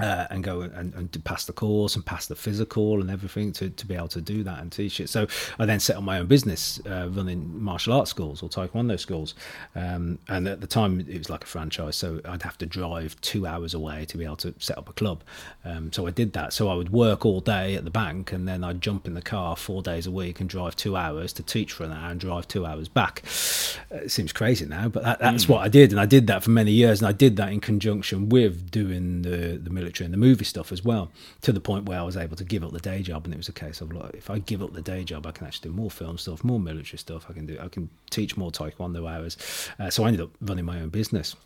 uh, and go and, and pass the course and pass the physical and everything to, to be able to do that and teach it. So I then set up my own business uh, running martial arts schools or taekwondo schools. Um, and at the time, it was like a franchise. So I'd have to drive two hours away to be able to set up a club. Um, so I did that. So I would work all day at the bank and then I'd jump in the car four days a week and drive two hours to teach for an hour and drive two hours back. Uh, it seems crazy now, but that, that's mm. what I did. And I did that for many years. And I did that in conjunction with doing the, the military military and the movie stuff as well, to the point where I was able to give up the day job, and it was a case of like, if I give up the day job, I can actually do more film stuff, more military stuff. I can do, I can teach more taekwondo hours. Uh, so I ended up running my own business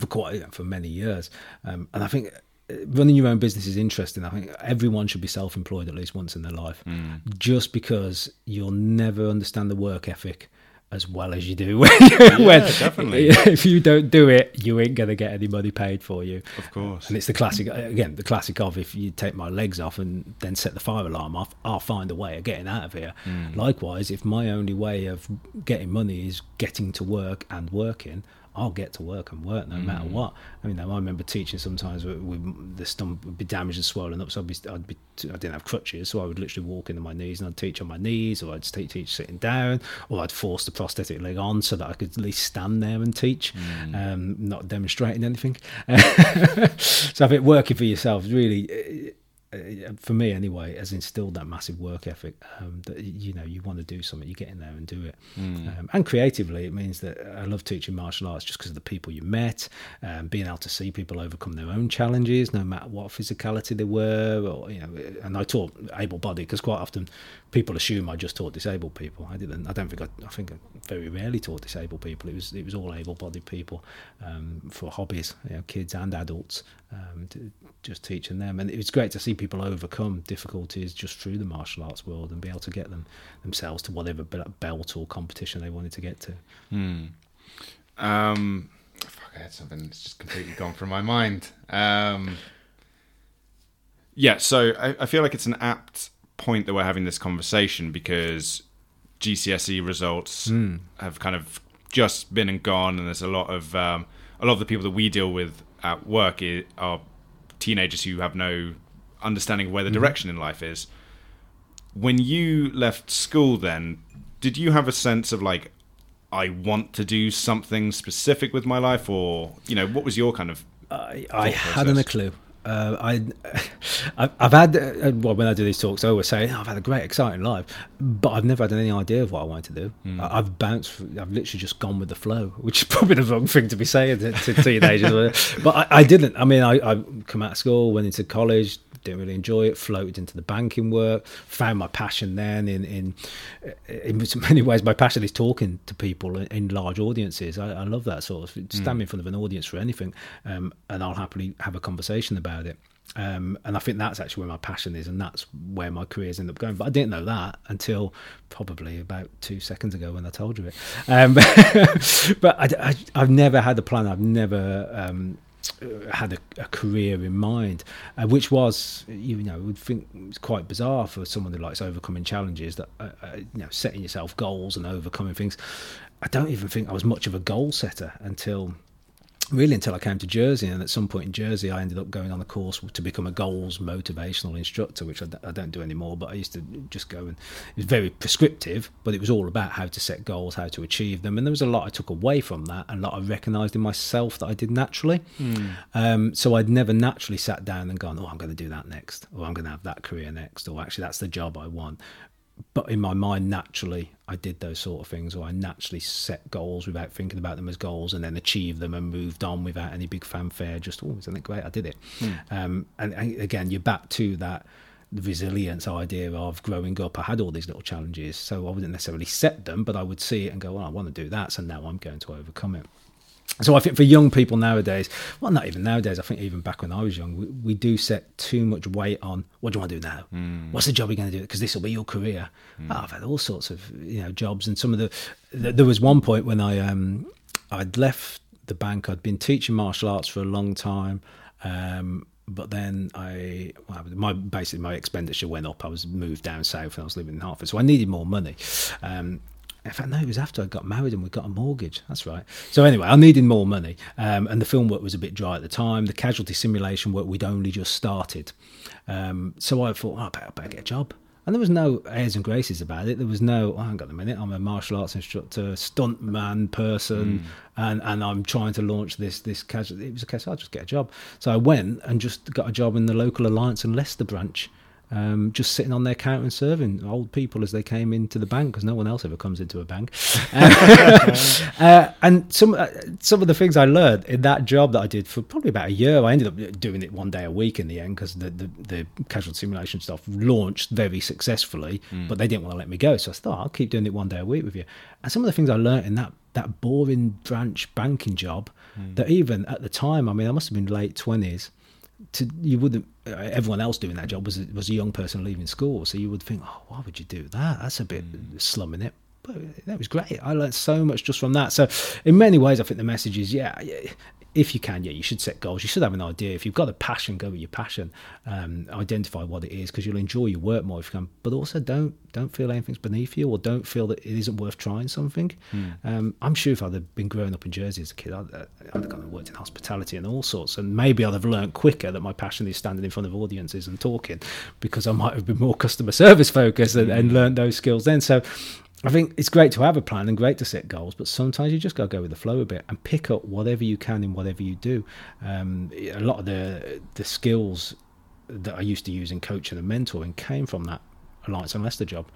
for quite for many years, um, and I think uh, running your own business is interesting. I think everyone should be self-employed at least once in their life, mm. just because you'll never understand the work ethic as well as you do when, yeah, when definitely. if you don't do it you ain't going to get any money paid for you of course and it's the classic again the classic of if you take my legs off and then set the fire alarm off i'll find a way of getting out of here mm. likewise if my only way of getting money is getting to work and working I'll get to work and work no mm. matter what. I mean, I remember teaching sometimes we, the stomach would be damaged and swollen up, so I'd be, I'd be, I didn't have crutches, so I would literally walk into my knees and I'd teach on my knees, or I'd teach, teach sitting down, or I'd force the prosthetic leg on so that I could at least stand there and teach, mm. um, not demonstrating anything. so I think working for yourself is really for me anyway, has instilled that massive work ethic um, that you know you want to do something, you get in there and do it. Mm. Um, and creatively, it means that I love teaching martial arts just because of the people you met, um, being able to see people overcome their own challenges, no matter what physicality they were, or you know. And I taught able-bodied because quite often people assume I just taught disabled people. I didn't. I don't think I. I think I very rarely taught disabled people. It was it was all able-bodied people um, for hobbies, you know, kids and adults, um, just teaching them. And it was great to see people overcome difficulties just through the martial arts world and be able to get them themselves to whatever belt or competition they wanted to get to. Mm. Um, fuck, I had something that's just completely gone from my mind. Um, yeah, so I, I feel like it's an apt point that we're having this conversation because GCSE results mm. have kind of just been and gone, and there's a lot of um, a lot of the people that we deal with at work are teenagers who have no understanding of where the mm-hmm. direction in life is. When you left school, then did you have a sense of like, I want to do something specific with my life, or you know, what was your kind of? I, I hadn't a clue uh, I, I've had uh, well when I do these talks, I always say oh, I've had a great, exciting life, but I've never had any idea of what I wanted to do. Mm. I, have bounced, I've literally just gone with the flow, which is probably the wrong thing to be saying to, to teenagers. but I, I, didn't. I mean, I, I come out of school, went into college, didn't really enjoy it. Floated into the banking work, found my passion then in in in many ways. My passion is talking to people in large audiences. I, I love that sort of hmm. stand mm. in front of an audience for anything, um, and I'll happily have a conversation about it. Um, and I think that's actually where my passion is, and that's where my career's ended up going. But I didn't know that until probably about two seconds ago when I told you it. Um, but I, have never had a plan. I've never um, had a, a, career in mind, uh, which was, you know, would think it's quite bizarre for someone who likes overcoming challenges, that uh, uh, you know, setting yourself goals and overcoming things. I don't even think I was much of a goal setter until really until I came to Jersey. And at some point in Jersey, I ended up going on a course to become a goals motivational instructor, which I d- I don't do anymore. But I used to just go and it was very prescriptive, but it was all about how to set goals, how to achieve them. And there was a lot I took away from that and a lot I recognised in myself that I did naturally. Mm. Um, so I'd never naturally sat down and gone, oh, I'm going to do that next, or I'm going to have that career next, or actually that's the job I want but in my mind, naturally, I did those sort of things, or I naturally set goals without thinking about them as goals, and then achieved them and moved on without any big fanfare. Just, oh, isn't it great? I did it. Mm. Um, and, and, again, you're back to that resilience idea of growing up. I had all these little challenges, so I wouldn't necessarily set them, but I would see it and go, well, I want to do that, so now I'm going to overcome it. So I think for young people nowadays, well, not even nowadays. I think even back when I was young, we, we do set too much weight on what do you want to do now? Mm. What's the job you're going to do? Because this will be your career. Mm. Oh, I've had all sorts of you know jobs, and some of the, the there was one point when I um I'd left the bank. I'd been teaching martial arts for a long time. Um, but then I, well, my basically my expenditure went up. I was moved down south and I was living in Hertford, so I needed more money. Um, in fact, no, it was after I got married and we got a mortgage. That's right. So anyway, I needed more money, um, and the film work was a bit dry at the time. The casualty simulation work we'd only just started, um, so I thought, oh, I better, better get a job. And there was no airs and graces about it. There was no, oh, hang on a minute, I'm a martial arts instructor, stuntman person, mm. and, and I'm trying to launch this this casual. It was a case, I'll just get a job. So I went and just got a job in the local Alliance and Leicester branch um, just sitting on their counter and serving old people as they came into the bank because no one else ever comes into a bank. uh, and some uh, some of the things I learned in that job that I did for probably about a year, I ended up doing it one day a week in the end because the, the, the casual simulation stuff launched very successfully, mm. but they didn't want to let me go. So I thought I'll keep doing it one day a week with you. And some of the things I learned in that that boring branch banking job, mm. that even at the time, I mean, I must have been late twenties to you wouldn't uh, everyone else doing that job was a, was a young person leaving school, so you would think, oh, why would you do that? That's a bit mm. slumming it. But that was great. I learned so much just from that. So, in many ways, I think the message is, yeah, if you can, yeah, you should set goals. You should have an idea. If you've got a passion, go with your passion. Um, identify what it is because you'll enjoy your work more if you can. But also, don't don't feel anything's beneath you, or don't feel that it isn't worth trying something. Mm. Um, I'm sure if I'd have been growing up in Jersey as a kid, I'd, I'd have and worked in hospitality and all sorts, and maybe I'd have learned quicker that my passion is standing in front of audiences and talking because I might have been more customer service focused and, and hmm. learned those skills then. So I think it's great to have a plan and great to set goals, but sometimes you just got to go with the flow a bit and pick up whatever you can in whatever you do. Um, a lot of the the skills that I used to use in coaching and mentoring came from that Alliance and Leicester job.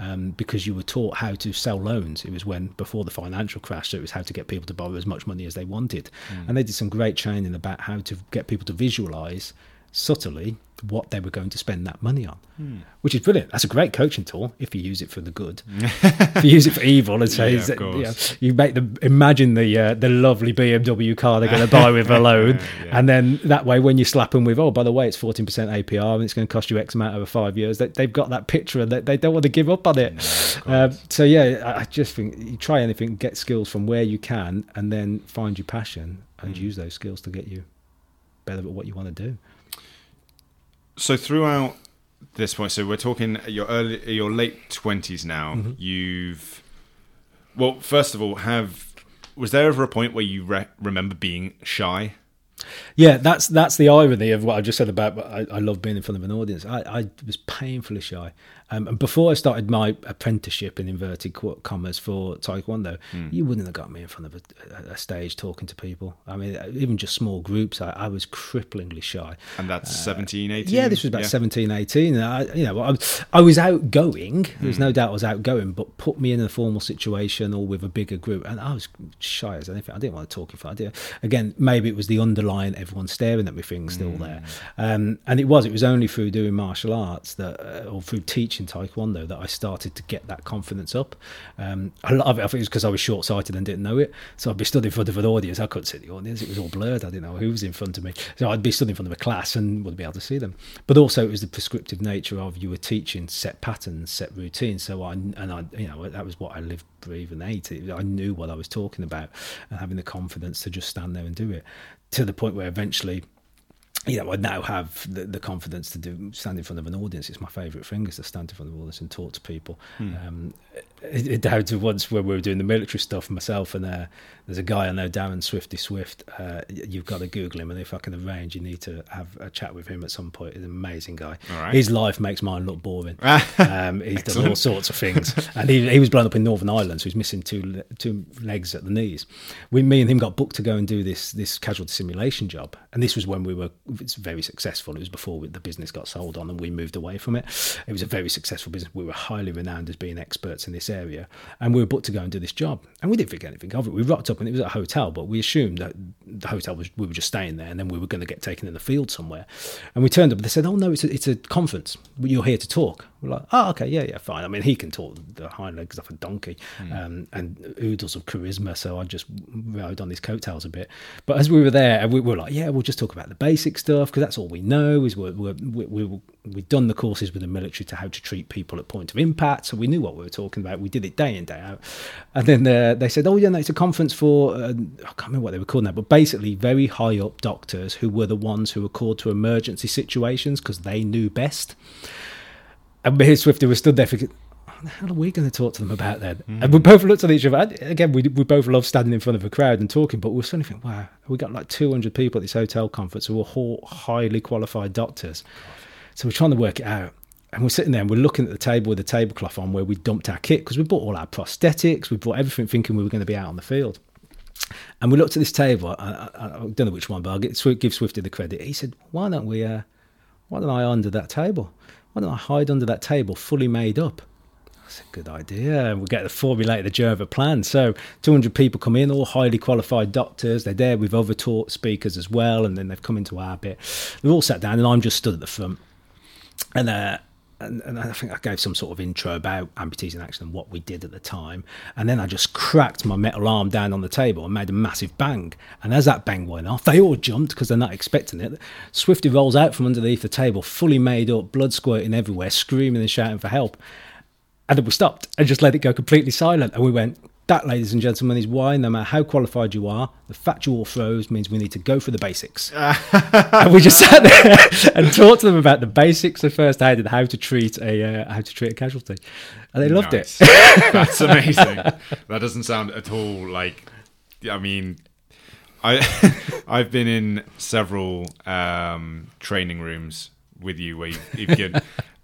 Um, because you were taught how to sell loans. It was when before the financial crash, so it was how to get people to borrow as much money as they wanted, mm. and they did some great training about how to get people to visualize subtly what they were going to spend that money on, hmm. which is brilliant. That's a great coaching tool if you use it for the good. if you use it for evil and say yeah, you, know, you, make them imagine the uh, the lovely BMW car they're going to buy with a loan, yeah. and then that way when you slap them with, oh by the way, it's fourteen percent APR and it's going to cost you X amount over five years, they, have got that picture and they, they don't want to give up on it. No, um, so yeah, I just think you try anything, get skills from where you can, and then find your passion and mm. use those skills to get you better at what you want to do so throughout this point, so we're talking your early, your late twenties now. Mm-hmm. You've well, first of all, have was there ever a point where you re- remember being shy? Yeah, that's that's the irony of what I just said about I, I love being in front of an audience. I, I was painfully shy. Um, and before I started my apprenticeship in inverted commas for Taekwondo, mm. you wouldn't have got me in front of a, a, stage talking to people. I mean, even just small groups, I, I was cripplingly shy. And that's uh, 17, 18? Yeah, this was about yeah. 17, 18. And I, you know, I, I was outgoing. There's mm. no doubt I was outgoing, but put me in a formal situation or with a bigger group, and I was shy as anything. I didn't want to talk in front. Again, maybe it was the underlying everyone staring at me thing still mm. there. Um, and it was. It was only through doing martial arts that, uh, or through teaching in Taekwondo that I started to get that confidence up. Um, a lot of it, I think, it was because I was short sighted and didn't know it. So I'd be stood in front of an audience. I couldn't see the audience; it was all blurred. I didn't know who was in front of me. So I'd be stood in front of a class and wouldn't be able to see them. But also, it was the prescriptive nature of you were teaching set patterns, set routines. So I and I, you know, that was what I lived, breathed, and ate. I knew what I was talking about, and having the confidence to just stand there and do it to the point where eventually you know, I now have the, the, confidence to do stand in front of an audience. It's my favourite thing is to stand in front of an audience and talk to people. Hmm. Um, down to once when we were doing the military stuff myself and uh, there's a guy I know Darren Swifty Swift uh, you've got to google him and if I can arrange you need to have a chat with him at some point. He's an amazing guy. His life makes mine look boring. Um, he's done all sorts of things. And he, he was blown up in Northern Ireland so he's missing two two legs at the knees. We me and him got booked to go and do this this casualty simulation job. And this was when we were it's very successful. It was before the business got sold on and we moved away from it. It was a very successful business. We were highly renowned as being experts in this area, and we were booked to go and do this job. And we didn't think anything of it. We rocked up, and it was at a hotel, but we assumed that the hotel was we were just staying there, and then we were going to get taken in the field somewhere. And we turned up, and they said, "Oh no, it's a, it's a conference. You're here to talk." We're like, oh, okay, yeah, yeah, fine. I mean, he can talk the hind legs off a donkey um, and oodles of charisma. So I just rode on his coattails a bit. But as we were there, we were like, yeah, we'll just talk about the basic stuff because that's all we know. Is we're, we're, we we we'd done the courses with the military to how to treat people at point of impact, so we knew what we were talking about. We did it day in day out. And then uh, they said, oh yeah, no, it's a conference for uh, I can't remember what they were called now, but basically very high up doctors who were the ones who were called to emergency situations because they knew best. And me and Swifty were stood there thinking, what the hell are we going to talk to them about then? And we both looked at each other. And Again, we, we both love standing in front of a crowd and talking, but we were suddenly thinking, wow, we got like 200 people at this hotel conference who are all highly qualified doctors. So we're trying to work it out. And we're sitting there and we're looking at the table with the tablecloth on where we dumped our kit because we bought all our prosthetics, we brought everything thinking we were going to be out on the field. And we looked at this table. I, I, I don't know which one, but I'll get, give Swifty the credit. He said, "Why don't we? Uh, why don't I under that table? Why don't I hide under that table, fully made up?" That's a good idea. We'll get to formulate the Java plan. So 200 people come in, all highly qualified doctors. They're there with other taught speakers as well, and then they've come into our bit. They've all sat down, and I'm just stood at the front. And uh, and, and I think I gave some sort of intro about amputees in action and what we did at the time. And then I just cracked my metal arm down on the table and made a massive bang. And as that bang went off, they all jumped because they're not expecting it. Swifty rolls out from underneath the table, fully made up, blood squirting everywhere, screaming and shouting for help. And then we stopped and just let it go completely silent. And we went, that, ladies and gentlemen, is why no matter how qualified you are, the fact you all froze means we need to go for the basics. and we just sat there and talked to them about the basics of first aid and how to treat a uh, how to treat a casualty, and they loved Nice. it. That's amazing. that doesn't sound at all like. I mean, I I've been in several um, training rooms with you where you've, you've given,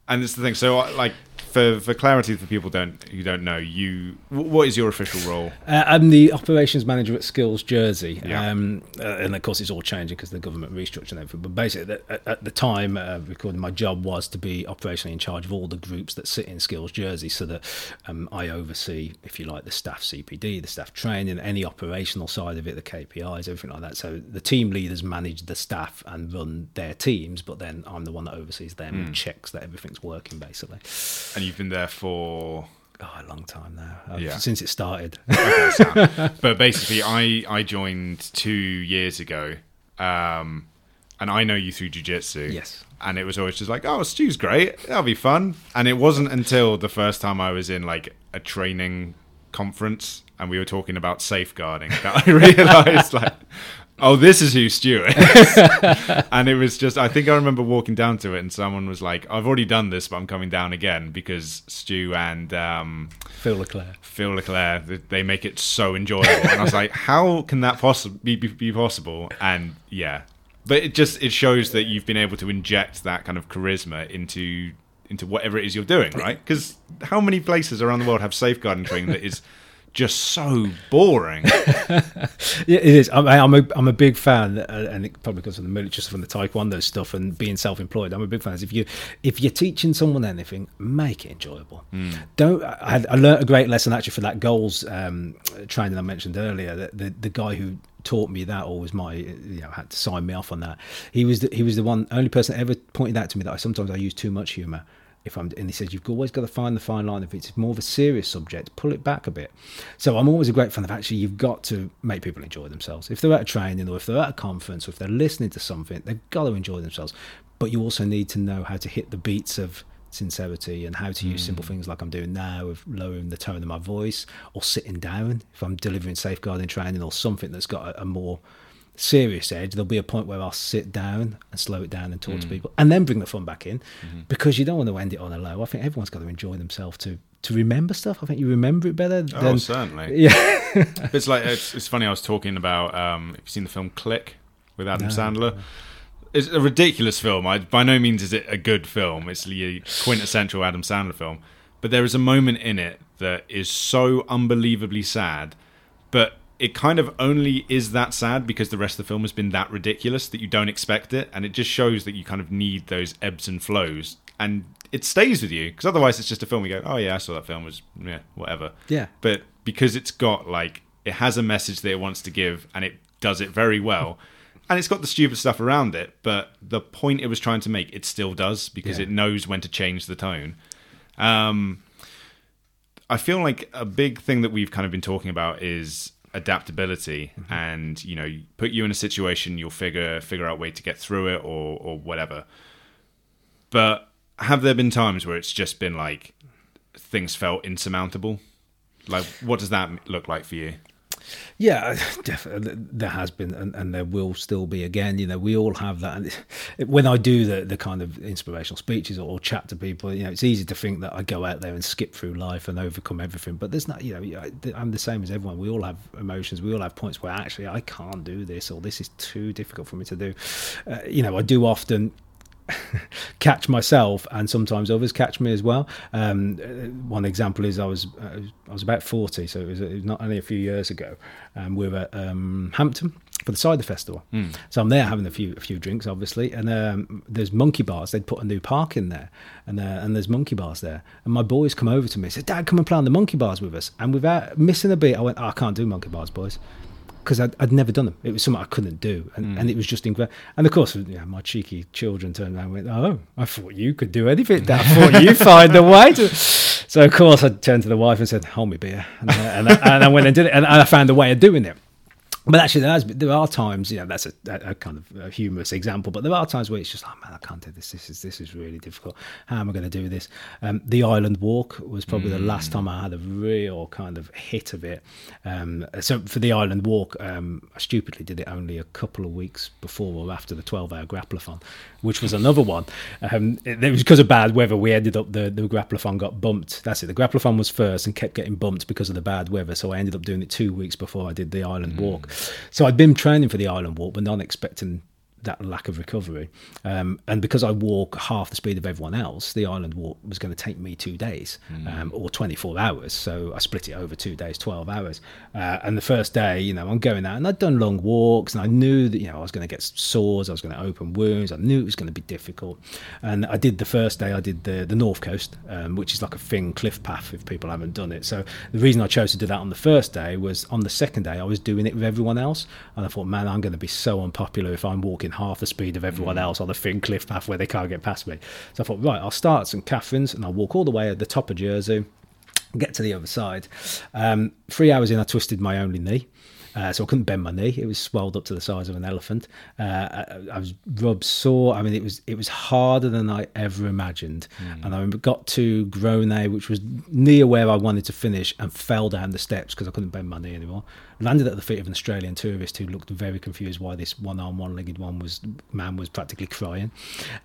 and it's the thing. So, uh, like for for clarity for people don't who don't know, you what is your official role? Uh, I'm the operations manager at Skills Jersey, Yeah. um, uh, and of course it's all changing because the government restructured and everything. But basically, at, at the time, uh, recording my job was to be operationally in charge of all the groups that sit in Skills Jersey, so that um, I oversee, if you like, the staff CPD, the staff training, any operational side of it, the KPIs, everything like that. So the team leaders manage the staff and run their teams, but then I'm the one that oversees them and checks that everything's working, basically. And you've been there for Oh, a long time now, uh, Yeah. since it started. Okay, but basically, I I joined two years ago, um, and I know you through jujitsu. Yes. And it was always just like, oh, Stu's great. That'll be fun. And it wasn't until the first time I was in like a training conference and we were talking about safeguarding that I realized like, oh, this is who Stu is. and it was just, I think I remember walking down to it and someone was like, I've already done this, but I'm coming down again because Stu and um, Phil Leclerc. Phil Leclerc, they make it so enjoyable. And I was like, how can that possibly be, be, be possible? And yeah, but it just it shows that you've been able to inject that kind of charisma into into whatever it is you're doing, right? Because how many places around the world have safeguarding training that is just so boring? Yeah, it is. I'm, I'm a I'm a big fan, uh, and it probably comes from the military, just from the taekwondo stuff and being self-employed. I'm a big fan. If you if you're teaching someone anything, make it enjoyable. Don't. I, had- I learned a great lesson actually for that goals um, training I mentioned earlier. The, the the guy who taught me that or was my you know had to sign me off on that. He was the, he was the one only person that ever pointed out to me that I sometimes I use too much humor. If I'm, and he says you've always got to find the fine line. If it's more of a serious subject, pull it back a bit. So I'm always a great fan of actually you've got to make people enjoy themselves. If they're at a training or if they're at a conference or if they're listening to something, they've got to enjoy themselves. But you also need to know how to hit the beats of sincerity and how to use simple mm. things like I'm doing now of lowering the tone of my voice or sitting down if I'm delivering safeguarding training or something that's got a, a more serious edge there'll be a point where I'll sit down and slow it down and talk to people and then bring the fun back in because you don't want to end it on a low I think everyone's got to enjoy themselves to to remember stuff I think you remember it better oh, than certainly. yeah It's like it's, it's funny. I was talking about. Um, have you seen the film Click with Adam No. Sandler? It's a ridiculous film. I, by no means is it a good film. It's the quintessential Adam Sandler film. But there is a moment in it that is so unbelievably sad, but it kind of only is that sad because the rest of the film has been that ridiculous that you don't expect it, and it just shows that you kind of need those ebbs and flows, and it stays with you because otherwise it's just a film. You go, oh yeah, I saw that film. It was yeah, whatever yeah but because it's got like it has a message that it wants to give and it does it very well and it's got the stupid stuff around it but the point it was trying to make it still does because Yeah. it knows when to change the tone Um, I feel like a big thing that we've kind of been talking about is adaptability Mm-hmm. and you know put you in a situation you'll figure figure out a way to get through it or or whatever. But have there been times where it's just been like things felt insurmountable? Like what does that look like for you Yeah, definitely. There has been, and, and there will still be again. You know, we all have that. And when I do the, the kind of inspirational speeches or, or chat to people, you know, it's easy to think that I go out there and skip through life and overcome everything. But there's not, you know, I'm the same as everyone. We all have emotions. We all have points where actually I can't do this or this is too difficult for me to do. Uh, you know, I do often catch myself and sometimes others catch me as well. Um, uh, one example is I was uh, I was about 40 so it was, it was not only a few years ago um, we were at um, Hamptonne for the cider festival. So I'm there having a few a few drinks obviously and um, there's monkey bars. They'd put a new park in there and uh, and there's monkey bars there. And my boys come over to me and said dad come and play on the monkey bars with us. And without missing a beat I went oh, I can't do monkey bars boys because I'd, I'd never done them. It was something I couldn't do, and, hmm. and it was just incredible. And of course, you know, my cheeky children turned around and went, "Oh, I thought you could do anything. I thought you find a way." To... So of course, I turned to the wife and said, "Hold me beer," and, I- and, I, and I went and did it, and I found a way of doing it. But actually, there, has, there are times, you know, that's a, a kind of a humorous example. But there are times where it's just, oh man, I can't do this. This is this is really difficult. How am I going to do this? Um, the Island Walk was probably the last time I had a real kind of hit of it. Um, so for the Island Walk, um, I stupidly did it only a couple of weeks before or after the twelve-hour grappleathon, which was another one. Um, it, it was because of bad weather. We ended up the the grappleathon got bumped. That's it. The grappleathon was first and kept getting bumped because of the bad weather. So I ended up doing it two weeks before I did the Island Walk. So I'd been training for the Island Walk, but not expecting that lack of recovery. Um, and because I walk half the speed of everyone else, the island walk was going to take me two days um, or 24 hours. So I split it over two days, 12 hours. Uh, and the first day, you know, I'm going out and I'd done long walks and I knew that, you know, I was going to get sores, I was going to open wounds, I knew it was going to be difficult. And I did the first day, I did the, the North Coast, um, which is like a thin cliff path if people haven't done it. So the reason I chose to do that on the first day was on the second day, I was doing it with everyone else. And I thought, man, I'm going to be so unpopular if I'm walking half the speed of everyone else on a thin cliff path where they can't get past me. So I thought, right, I'll start at St Catherine's and I'll walk all the way at the top of Jersey, get to the other side. Um, three hours in, I twisted my only knee. Uh, so I couldn't bend my knee; it was swelled up to the size of an elephant. Uh, I, I was rubbed sore. I mean, it was it was harder than I ever imagined. And I got to Grone, which was near where I wanted to finish, and fell down the steps because I couldn't bend my knee anymore. Landed at the feet of an Australian tourist who looked very confused why this one-arm, one-legged one was man was practically crying.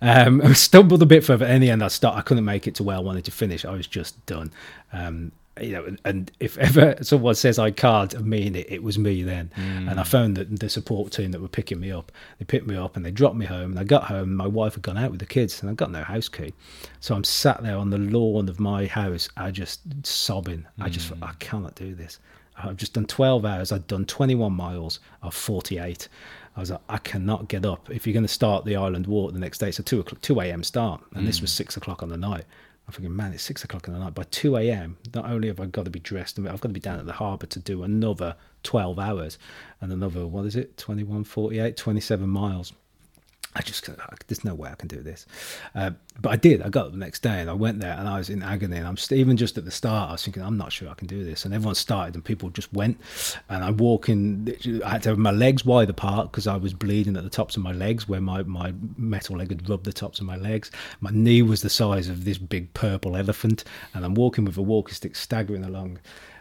Um, I stumbled a bit further. In the end, I start. I couldn't make it to where I wanted to finish. I was just done. Um, you know, and, if ever someone says I can't I mean it, it was me then. And I mm. phoned the, the support team that were picking me up. They picked me up and they dropped me home. And I got home, my wife had gone out with the kids, and I got no house key. So I'm sat there on the lawn of my house, I just sobbing. I just thought, I mm. cannot do this. I've just done 12 hours. I'd done 21 miles of 48. I was like, I cannot get up. If you're going to start the island walk the next day, it's a 2 2 a.m. start. And this was mm. 6 o'clock on the night. I'm thinking, man, it's 6 o'clock in the night. By 2 a.m., not only have I got to be dressed, I've got to be down at the harbour to do another 12 hours and another, what is it, 21, 48, 27 miles. I just, there's no way I can do this. Uh, but I did. I got up the next day and I went there and I was in agony. And I'm st- even just at the start, I was thinking, I'm not sure I can do this. And everyone started and people just went. And I'm walking, I had to have my legs wide apart because I was bleeding at the tops of my legs where my, my metal leg had rubbed the tops of my legs. My knee was the size of this big purple elephant. And I'm walking with a walking stick, staggering along.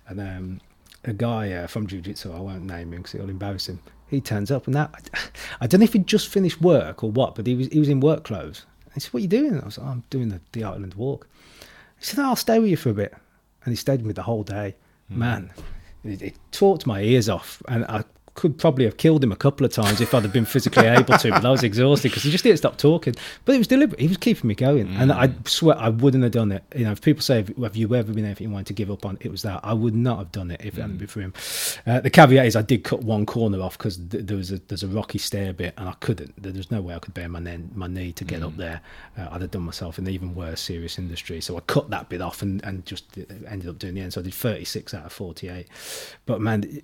And um, a guy uh, from Jiu Jitsu, I won't name him because it'll embarrass him. He turns up and that I don't know if he'd just finished work or what, but he was he was in work clothes. He said, "What are you doing?" I was like, "I'm doing the, the Island Walk." He said, "I'll stay with you for a bit," and he stayed with me the whole day. Hmm. Man, it, it talked my ears off, and I could probably have killed him a couple of times if I'd have been physically able to, but I was exhausted because he just didn't stop talking. But it was deliberate. He was keeping me going, and I swear I wouldn't have done it. You know, if people say, "Have you ever been anything you wanted to give up on?" It was that I would not have done it if it hadn't been for him. Uh, the caveat is I did cut one corner off because th- there was a there's a rocky stair bit, and I couldn't. There was no way I could bear my, ne- my knee to get up there. Uh, I'd have done myself an even worse serious industry. So I cut that bit off and and just ended up doing the end. So I did 36 out of 48. But man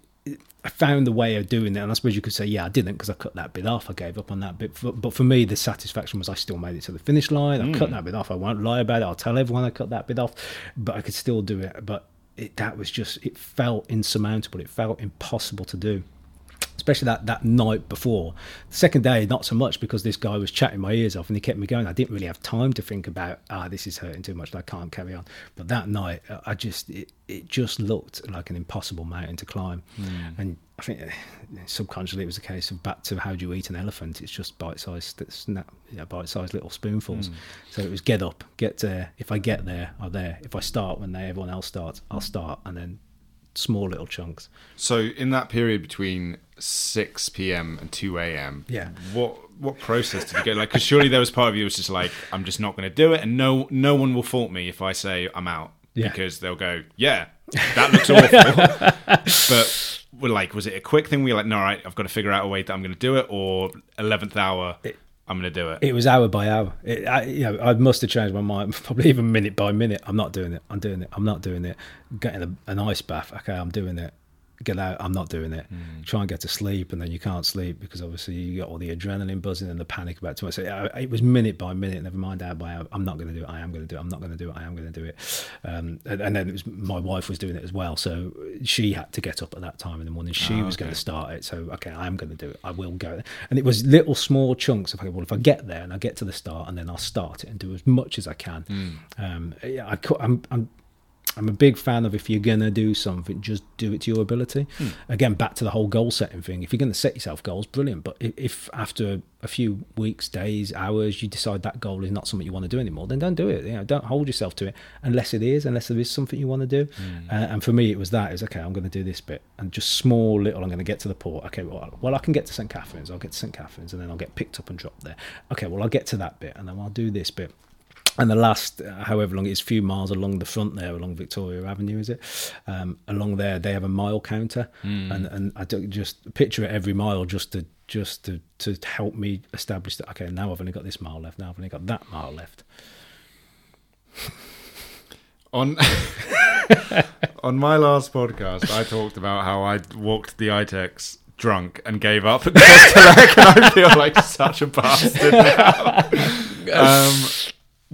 I found the way of doing it, and I suppose you could say, yeah, I didn't because I cut that bit off. I gave up on that bit, but for me, the satisfaction was I still made it to the finish line. I mm. cut that bit off. I won't lie about it. I'll tell everyone I cut that bit off, but I could still do it. But it, that was just it felt insurmountable. It felt impossible to do especially that, that night before. The second day, not so much because this guy was chatting my ears off and he kept me going. I didn't really have time to think about, ah, this is hurting too much, I can't carry on. But that night, I just, it, it just looked like an impossible mountain to climb. Mm. And I think uh, subconsciously it was a case of back to how do you eat an elephant? It's just bite-sized, you know, bite-sized little spoonfuls. Mm. So it was get up, get there. If I get there, I'm there. If I start when they, everyone else starts, I'll start, and then small little chunks. So in that period between six p.m. and two a.m. Yeah. What what process did you go like? Because surely there was part of you was just like, I'm just not going to do it, and no no one will fault me if I say I'm out yeah. because they'll go, yeah, that looks awful. but we're like, was it a quick thing? We were like, no, right, I've got to figure out a way that I'm going to do it, or eleventh hour. It, I'm going to do it. It was hour by hour. It, I, you know, I must have changed my mind, probably even minute by minute. I'm not doing it. I'm doing it. I'm not doing it. Getting a, an ice bath. Okay, I'm doing it get out. I'm not doing it. Mm. Try and get to sleep, and then you can't sleep because obviously you got all the adrenaline buzzing and the panic about too much. So it was minute by minute. Never mind hour by hour. I'm not going to do it. I am going to do it. I'm not going to do it. I am going to do it. Um, and, and, then it was my wife was doing it as well, so she had to get up at that time in the morning. She oh, was going to start it. So okay, I am going to do it. I will go. And it was little small chunks of okay, well if I get there and I get to the start, and then I'll start it and do as much as I can. Mm. Um, yeah, I, I'm, I'm I'm a big fan of if you're going to do something, just do it to your ability. Hmm. Again, back to the whole goal setting thing. If you're going to set yourself goals, brilliant. But if, if, after a few weeks, days, hours, you decide that goal is not something you want to do anymore, then don't do it. You know, don't hold yourself to it unless it is, unless there is something you want to do. Hmm. Uh, and for me, it was that. It was okay. I'm going to do this bit, and just small little. I'm going to get to the port. Okay, well, well, I can get to St Catherine's. I'll get to St Catherine's, and then I'll get picked up and dropped there. Okay, well, I'll get to that bit, and then I'll do this bit and the last, however long it is, few miles along the front there, along Victoria Avenue, is it? Um, along there, they have a mile counter, mm. and and I just picture it every mile just to just to to help me establish that. Okay, now I've only got this mile left. Now I've only got that mile left. on on my last podcast, I talked about how I walked the ITEX drunk and gave up and I feel like such a bastard now. Um,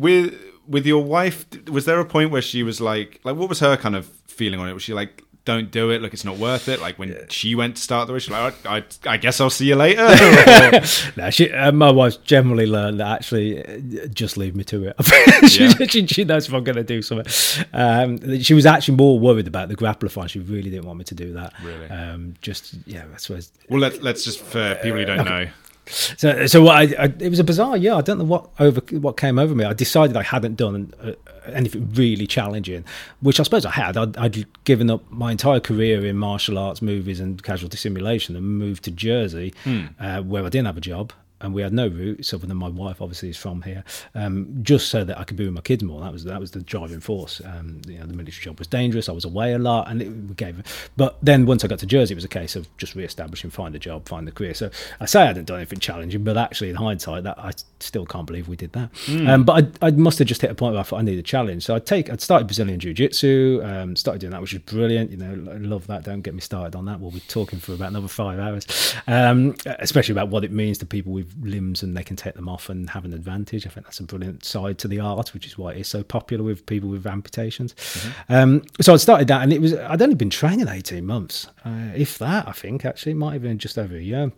with with your wife, was there a point where she was like, like, what was her kind of feeling on it? Was she like, don't do it. Like it's not worth it. Like when yeah. she went to start the race, like I, I, I, guess I'll see you later. no, she, uh, my wife's generally learned that actually uh, just leave me to it. she, yeah. she, she, knows if I'm going to do something. Um, she was actually more worried about the grappler She really didn't want me to do that. Really? Um, just yeah, I suppose. Well, let's let's just for people who don't know. So, so what I, I, it was a bizarre year. I don't know what over what came over me. I decided I hadn't done uh, anything really challenging, which I suppose I had. I'd, I'd, given up my entire career in martial arts, movies, and casualty simulation, and moved to Jersey, hmm. uh, where I didn't have a job and we had no roots other than my wife obviously is from here um, just so that I could be with my kids more. That was that was the driving force. Um, you know the military job was dangerous. I was away a lot and it gave but then once I got to Jersey it was a case of just re-establishing find a job find a career. So I say I hadn't done anything challenging but actually in hindsight that I still can't believe we did that. Mm. um, but I, I, must have just hit a point where I thought I needed a challenge. So I'd take I'd started Brazilian Jiu-Jitsu um, started doing that which is brilliant. You know I love that. Don't get me started on that. We'll be talking for about another five hours. Um, especially about what it means to people with limbs and they can take them off and have an advantage. I think that's a brilliant side to the art, which is why it is so popular with people with amputations. Mm-hmm. Um, so I started that, and it was I'd only been training eighteen months, uh, if that. I think actually it might have been just over a year.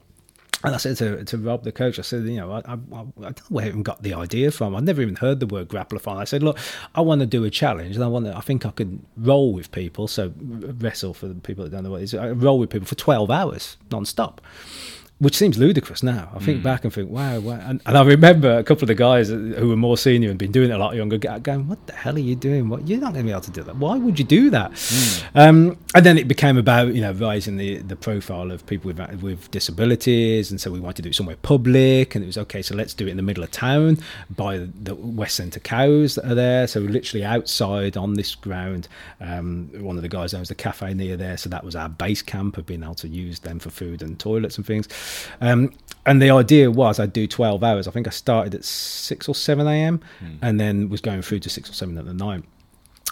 And I said to, to Rob, the coach, I said, you know, I, I, I don't know where I even got the idea from. I'd never even heard the word grappler I said, look, I want to do a challenge, and I want to, I think I could roll with people. So wrestle for the people that don't know what it is. I roll with people for twelve hours non-stop which seems ludicrous now. I think mm. back and think, wow, wow. And, and, I remember a couple of the guys who were more senior and been doing it a lot younger going, what the hell are you doing? What You're not going to be able to do that. Why would you do that? Mm. Um, and then it became about, you know, raising the, the profile of people with, with disabilities. And so we wanted to do it somewhere public. And it was, okay, so let's do it in the middle of town by the West Centre cows that are there. So literally outside on this ground. Um, one of the guys owns the cafe near there. So that was our base camp of being able to use them for food and toilets and things. Um, and the idea was I'd do 12 hours. I think I started at 6 or 7 a.m. Mm. and then was going through to 6 or 7 at the night.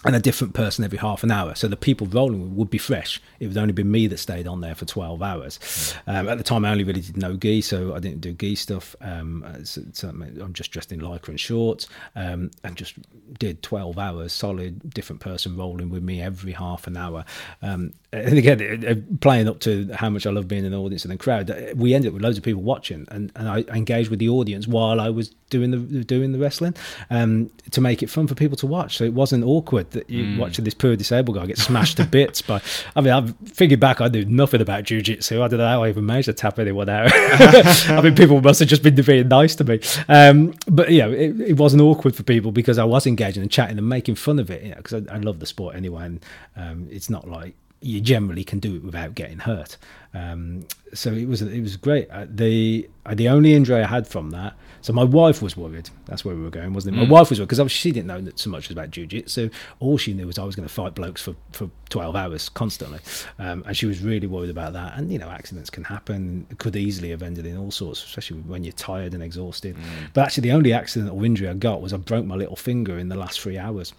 And a different person every half an hour. So the people rolling would be fresh. It would only be me that stayed on there for 12 hours. Um, at the time, I only really did no gi, so I didn't do gi stuff. Um, so, so I'm just dressed in lycra and shorts um, and just did 12 hours solid, different person rolling with me every half an hour. Um, and again, playing up to how much I love being in the audience and the crowd, we ended up with loads of people watching, and, and I engaged with the audience while I was doing the doing the wrestling um, to make it fun for people to watch. So it wasn't awkward that you mm. watching this poor disabled guy get smashed to bits by. I mean, I've figured back, I knew nothing about jujitsu. I don't know how I even managed to tap anyone out. I mean, people must have just been being nice to me. Um, but yeah, it, it, wasn't awkward for people because I was engaging and chatting and making fun of it. Because you know, I, I, love the sport anyway, and um, it's not like you generally can do it without getting hurt. Um, so it was it was great. Uh, the uh, the only injury I had from that. So my wife was worried. That's where we were going, wasn't it? My mm. wife was worried because she didn't know so much about jiu-jitsu. So all she knew was I was going to fight blokes for, for 12 hours constantly. Um, and she was really worried about that. And, you know, accidents can happen. It could easily have ended in all sorts, especially when you're tired and exhausted. Mm. But actually, the only accident or injury I got was I broke my little finger in the last three hours.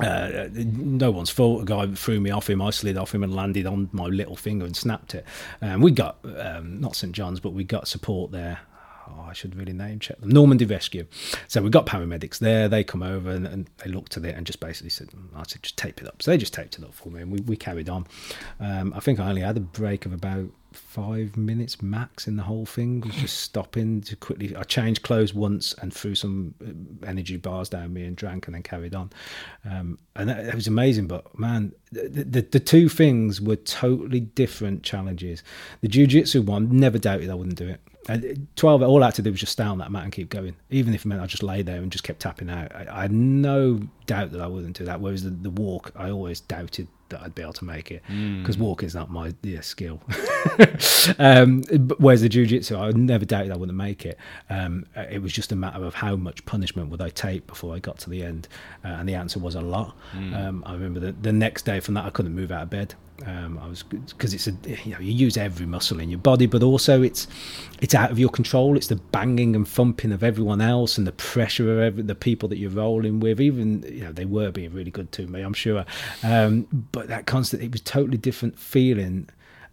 Uh, no one's fault. A guy threw me off him. I slid off him and landed on my little finger and snapped it. And um, we got um, not St John's, but we got support there. Oh, I should really name check them. Normandy Rescue. So we got paramedics there. They come over and, and, they looked at it and just basically said, I said, just tape it up. So they just taped it up for me and we, we carried on. Um, I think I only had a break of about five minutes max in the whole thing was just stopping to quickly i changed clothes once and threw some uh, energy bars down me and drank and then carried on um, and that, that, was amazing but man the, the, the, two things were totally different challenges the jiu-jitsu one never doubted i wouldn't do it 12 all i had to do was just stay on that mat and keep going even if it meant i just lay there and just kept tapping out i, I had no doubt that i wouldn't do that whereas the, the walk i always doubted that I'd be able to make it because mm. walking is not my yeah, skill. um, whereas the jiu-jitsu, I never doubted I wouldn't make it. Um, it was just a matter of how much punishment would I take before I got to the end, uh, and the answer was a lot. Mm. Um, I remember the, the next day from that I couldn't move out of bed. Um, I was because it's a you know you use every muscle in your body, but also it's it's out of your control. It's the banging and thumping of everyone else and the pressure of every, the people that you're rolling with. Even you know they were being really good to me, I'm sure, um, but that constant it was totally different feeling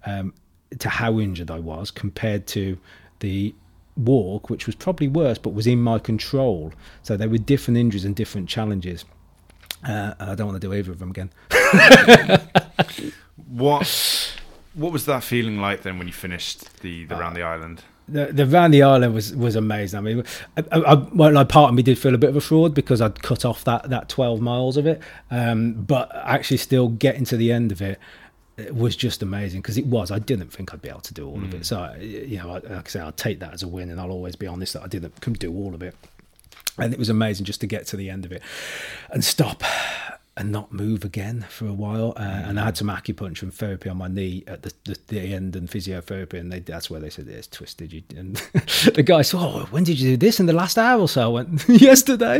um, to how injured I was compared to the walk, which was probably worse, but was in my control. So there were different injuries and different challenges. Uh, I don't want to do either of them again. What what was that feeling like then when you finished the, the uh, round the island? The, the round the island was was amazing. I mean, I, I, well, like part of me did feel a bit of a fraud because I'd cut off that that twelve miles of it, um, but actually still getting to the end of it it was just amazing because it was. I didn't think I'd be able to do all mm. of it. Mm. So, you know, like I say, I'll take that as a win, and I'll always be honest that I didn't do all of it. And it was amazing just to get to the end of it and stop and not move again for a while. Uh, mm. And I had some acupuncture and therapy on my knee at the, the, the end and physiotherapy. And they, that's where they said, it's twisted. You, and the guy said, oh, when did you do this? In the last hour or so? I went, yesterday,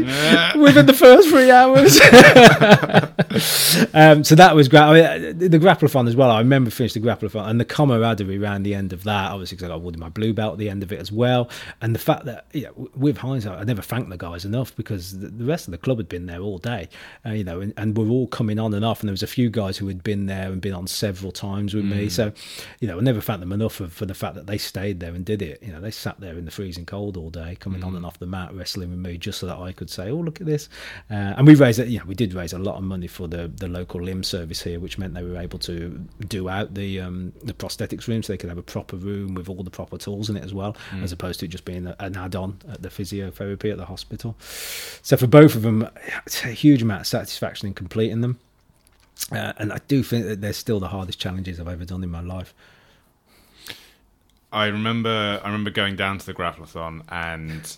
within the first three hours. um, so that was great. I mean, the grappleathon as well. I remember finishing the grappleathon and the camaraderie around the end of that. Obviously, because I got awarded my blue belt at the end of it as well. And the fact that, you know, with hindsight, I never thanked the guys enough because the, the rest of the club had been there all day, uh, you know, and, and and we're all coming on and off. And there was a few guys who had been there and been on several times with mm. me. So, you know, I never thanked them enough for, for, the fact that they stayed there and did it. You know, they sat there in the freezing cold all day, coming mm. on and off the mat, wrestling with me, just so that I could say, "Oh, look at this." Uh, and we raised, you know, we did raise a lot of money for the the local limb service here, which meant they were able to do out the um, the prosthetics room, so they could have a proper room with all the proper tools in it as well, mm. as opposed to it just being an add-on at the physiotherapy at the hospital. So for both of them, it's a huge amount of satisfaction completing them. Uh, and I do think that they're still the hardest challenges I've ever done in my life. I remember, I remember going down to the grappleathon, and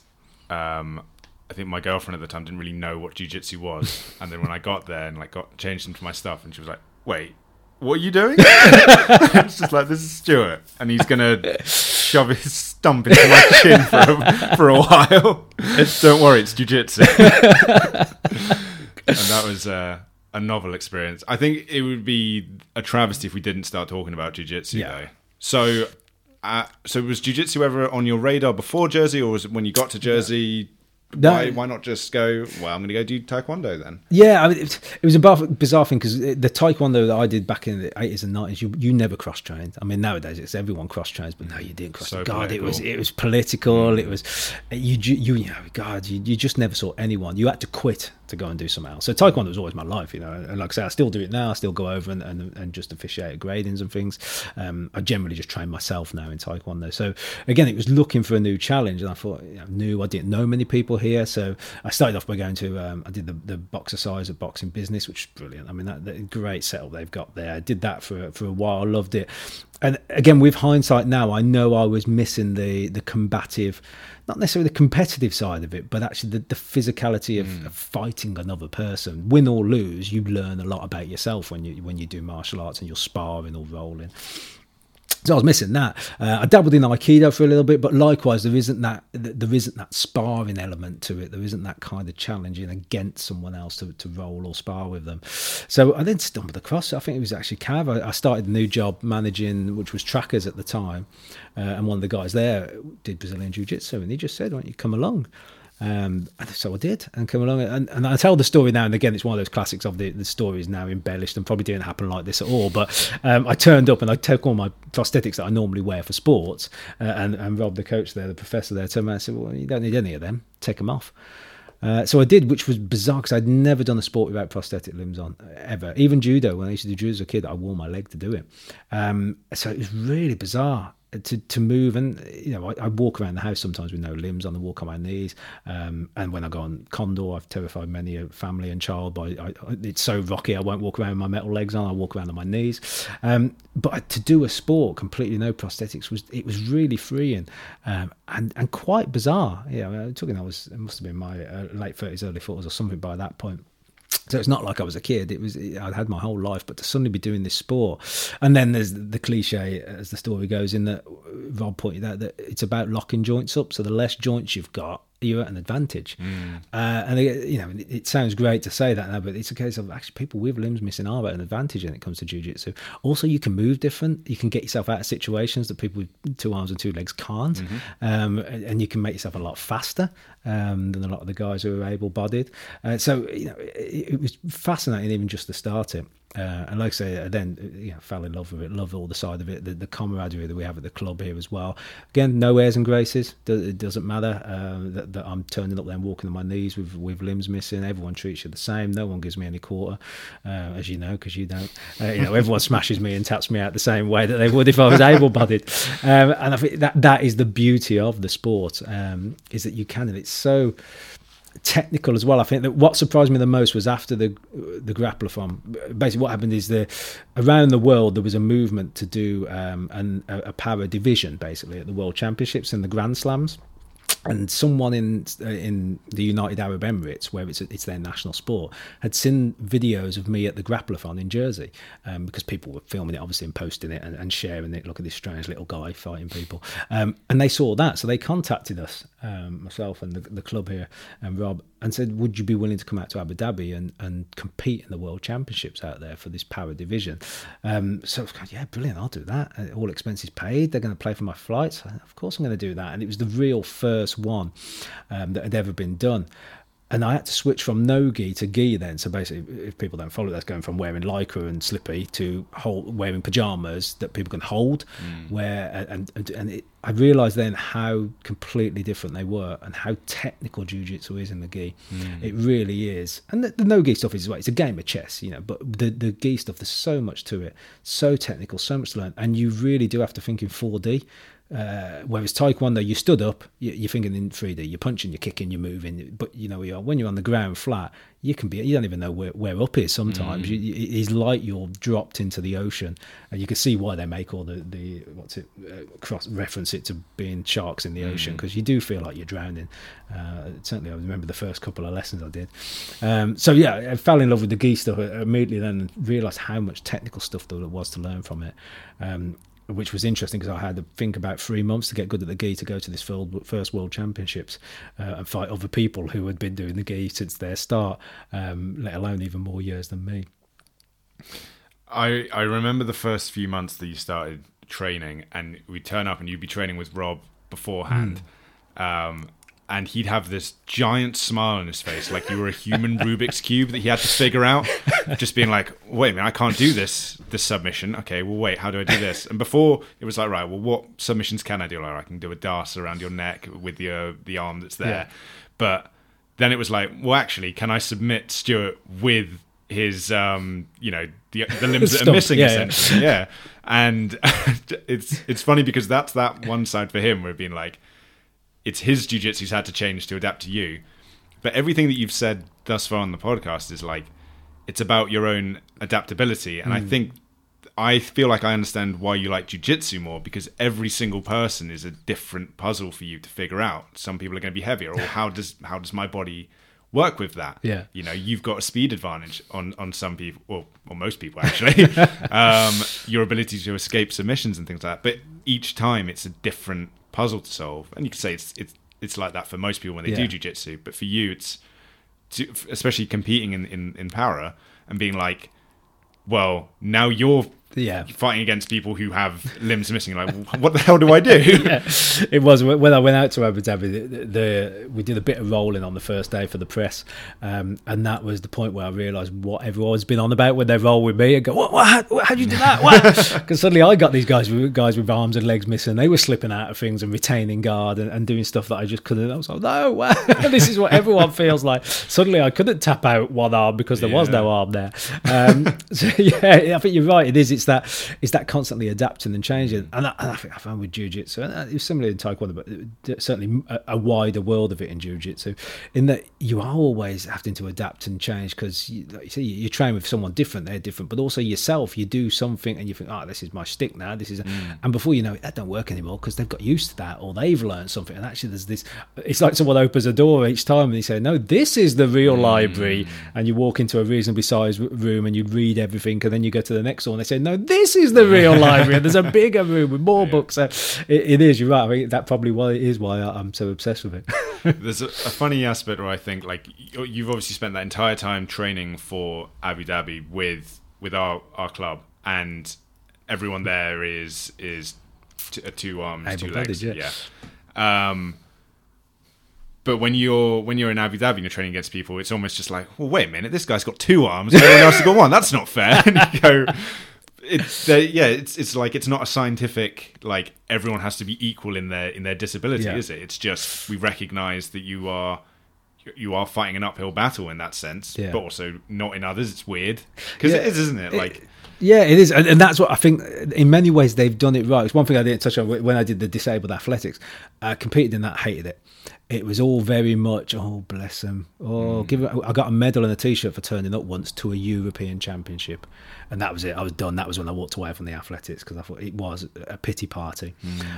um, I think my girlfriend at the time didn't really know what jujitsu was. and then when I got there and like got changed into my stuff, and she was like, "Wait, what are you doing?" it's just like this is Stuart, and he's gonna shove his stump into my chin for a, for a while. Don't worry, it's jujitsu. And that was uh, a novel experience. I think it would be a travesty if we didn't start talking about jujitsu yeah. though. So, uh, so was jujitsu ever on your radar before Jersey, or was it when you got to Jersey? No. Why, why not just go? Well, I'm going to go do taekwondo then. Yeah, I mean, it, it was a bizarre, bizarre thing because the taekwondo that I did back in the eighties and nineties, you you never cross trained. I mean, nowadays it's everyone cross trains, but no, you didn't cross. So God, it was political. it was political. It was you you you know, God, you, you just never saw anyone. You had to quit to go and do something else. So taekwondo was always my life, you know. And like I say, I still do it now. I still go over and and, and just officiate at gradings and things. Um, I generally just train myself now in taekwondo. So again, it was looking for a new challenge, and I thought, you know, new. I didn't know many people here, so I started off by going to. Um, I did the the boxercise at Boxing Business, which is brilliant. I mean, that, that great setup they've got there. I did that for for a while. Loved it. And again, with hindsight now, I know I was missing the the combative, not necessarily the competitive side of it, but actually the, the physicality of, hmm. of fighting another person. Win or lose, you learn a lot about yourself when you when you do martial arts and you're sparring or rolling. So I was missing that. Uh, I dabbled in aikido for a little bit, but likewise, there isn't that there isn't that sparring element to it. There isn't that kind of challenging against someone else to, to roll or spar with them. So I then stumbled across. I think it was actually Cav. I, I started a new job managing, which was trackers at the time, uh, and one of the guys there did Brazilian Jiu Jitsu, and he just said, "Why don't you come along?" Um, so I did, and come along, and, and I tell the story now and again. It's one of those classics of the the story is now embellished and probably didn't happen like this at all. But um, I turned up and I took all my prosthetics that I normally wear for sports, uh, and and Rob, the coach there, the professor there, turned around and said, "Well, you don't need any of them. Take them off." Uh, so I did, which was bizarre because I'd never done a sport without prosthetic limbs on ever. Even judo, when I used to do judo as a kid, I wore my leg to do it. Um, so it was really bizarre to to move and you know I, I walk around the house sometimes with no limbs on the walk on my knees. Um, and when I go on condor I've terrified many a family and child by I, it's so rocky I won't walk around with my metal legs on I walk around on my knees. Um, but to do a sport completely no prosthetics was it was really freeing. Um, and and quite bizarre. Yeah I mean, talking I was it must have been my uh, late 30s early 40s or something by that point so it's not like I was a kid. It was I'd had my whole life, but to suddenly be doing this sport, and then there's the cliche as the story goes in that Rob pointed out that it's about locking joints up. So the less joints you've got, you're at an advantage. Mm. Uh, and it, you know, it, it sounds great to say that now, but it's a case of actually people with limbs missing are at an advantage when it comes to jujitsu. Also, you can move different. You can get yourself out of situations that people with two arms and two legs can't, Mm-hmm. um, and, and you can make yourself a lot faster um, than a lot of the guys who are able-bodied. Uh, so you know, it, it was fascinating even just to start it. Uh, and like I say, I then uh, you know, fell in love with it, love all the side of it, the, the camaraderie that we have at the club here as well. Again, no airs and graces. It doesn't matter uh, that, that I'm turning up there and walking on my knees with, with limbs missing. Everyone treats you the same. No one gives me any quarter, uh, as you know, because you don't. Uh, you know, everyone smashes me and taps me out the same way that they would if I was able-bodied. Um, and I think that that is the beauty of the sport um, is that you can, and it's so technical as well. I think that what surprised me the most was after the the grappler Basically, what happened is the around the world there was a movement to do um, an, a, a para division basically at the World Championships and the Grand Slams. And someone in uh, in the United Arab Emirates, where it's it's their national sport, had seen videos of me at the Grappleathon in Jersey, um, because people were filming it, obviously, and posting it and, and sharing it. Look at this strange little guy fighting people, um, and they saw that, so they contacted us, um, myself and the, the club here, and Rob, and said, "Would you be willing to come out to Abu Dhabi and, and compete in the World Championships out there for this para division?" Um, so "Yeah, brilliant! I'll do that. Uh, All expenses paid. They're going to pay for my flights. Of course, I'm going to do that." And it was the real first one um, that had ever been done. And I had to switch from no gi to gi then. So basically, if people don't follow, that's going from wearing lycra and slippy to hold, wearing pajamas that people can hold. Mm. Where and and, and it, I realised then how completely different they were and how technical jujitsu is in the gi. Mm. It really is. And the, the no gi stuff is well, it's a game of chess, you know. But the the gi stuff, there's so much to it, so technical, so much to learn, and you really do have to think in 4D. Uh, whereas Taekwondo, you stood up, you, you're thinking in 3D, you're punching, you're kicking, you're moving. But you know, you're, when you're on the ground flat, you can be, you don't even know where, where up is sometimes. You, you- it's like you're dropped into the ocean. And you can see why they make all the, the what's it, uh, cross reference it to being sharks in the ocean because you do feel like you're drowning. Uh, certainly, I remember the first couple of lessons I did. Um, so, yeah, I fell in love with the gi stuff immediately then realized how much technical stuff there was to learn from it. Um, which was interesting because I had to think about three months to get good at the gi to go to this first World Championships uh, and fight other people who had been doing the gi since their start, um, let alone even more years than me. I I remember the first few months that you started training, and we'd turn up, and you'd be training with Rob beforehand. Hmm. Um, and he'd have this giant smile on his face, like you were a human Rubik's cube that he had to figure out. Just being like, "Wait a minute, I can't do this this submission. Okay, well, wait, how do I do this?" And before it was like, "Right, well, what submissions can I do? Like, I can do a D'Arce around your neck with the the arm that's there." Yeah. But then it was like, "Well, actually, can I submit Stuart with his, um, you know, the, the limbs that are missing yeah, yeah. essentially?" Yeah. And it's it's funny because that's that one side for him where being like it's his jujitsu's had to change to adapt to you. But everything that you've said thus far on the podcast is like it's about your own adaptability, and I think I feel like I understand why you like jujitsu more because every single person is a different puzzle for you to figure out. Some people are going to be heavier, or how does how does my body work with that? Yeah. you know, you've got a speed advantage on on some people, or or most people actually. um, your ability to escape submissions and things like that. But each time, it's a different puzzle to solve, and you could say it's it's it's like that for most people when they Yeah. do jujitsu. But for you, it's to, especially competing in, in in para and being like, well, now you're Yeah. fighting against people who have limbs missing. Like, what the hell do I do? it was when I went out to Abu Dhabi. The, the we did a bit of rolling on the first day for the press, um, and that was the point where I realised what everyone's been on about when they roll with me and go, "What? what how, how'd you do that?" Because suddenly I got these guys with guys with arms and legs missing. They were slipping out of things and retaining guard and, and doing stuff that I just couldn't. I was like, "No, wow. this is what everyone feels like." Suddenly I couldn't tap out one arm because there was no arm there. Um, so yeah, I think you're right. It is. It's that. It's that constantly adapting and changing. And I, and I think I found with jujitsu, and uh, it was similar in taekwondo, but uh, certainly a, a wider world of it in jujitsu, in that you are always having to adapt and change because, you, like you see, you train with someone different, they're different, but also yourself. You do something and you think, oh, this is my stick now. This is, mm. and before you know it, that don't work anymore because they've got used to that or they've learned something. And actually, there's this. It's like someone opens a door each time and they say, no, this is the real library, mm. and you walk into a reasonably sized room and you read everything, and then you go to the next one and they say, no, this is the real library. And there's a bigger room with more books. So it, it is. You're right. I mean, that probably why it is why I'm so obsessed with it. There's a, a funny aspect where I think like you- you've obviously spent that entire time training for Abu Dhabi with with our our club, and everyone there is is t- uh, two arms, two legs, yeah. yeah. Um, but when you're when you're in Abu Dhabi and you're training against people, it's almost just like, well, wait a minute, this guy's got two arms, everyone else has got one. That's not fair. And you go, it's uh, yeah, it's it's like it's not a scientific like everyone has to be equal in their in their disability, Yeah. is it? It's just we recognise that you are you are fighting an uphill battle in that sense, Yeah. but also not in others. It's weird because it Yeah. is, isn't it? Like Yeah, it is, and, and that's what I think. In many ways, they've done it right. It's one thing I didn't touch on when I did the disabled athletics. I competed in that, hated it. It was all very much, oh bless them. Oh, give it. I got a medal and a T-shirt for turning up once to a European Championship, and that was it. I was done. That was when I walked away from the athletics because I thought it was a pity party.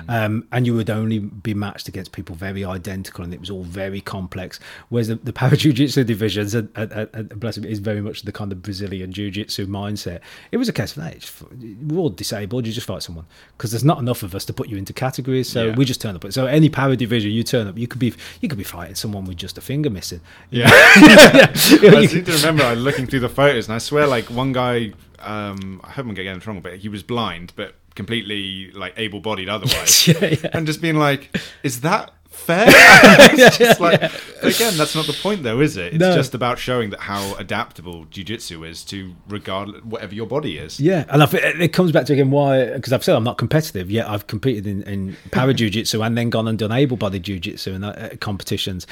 Um, and you would only be matched against people very identical, and it was all very complex. Whereas the, the para jiu-jitsu divisions, and, and, and, bless them, is very much the kind of Brazilian jiu-jitsu mindset. It was a case of, it's- we're all disabled. You just fight someone because there's not enough of us to put you into categories. So Yeah. we just turn up. So any para division, you turn up. You could be you could be fighting someone with just a finger missing. yeah. I seem to remember I was looking through the photos, and I swear, like one guy, um, I hope I'm getting it wrong, but he was blind, but completely like able-bodied otherwise, yeah, yeah. and just being like, "Is that fair?" it's just like, but again, that's not the point, though, is it? It's No. just about showing that how adaptable jiu-jitsu is to regard whatever your body is. Yeah, and I it it comes back to again why because I've said I'm not competitive yet. I've competed in, in para jiu-jitsu and then gone and done able-bodied jiu-jitsu and uh, competitions,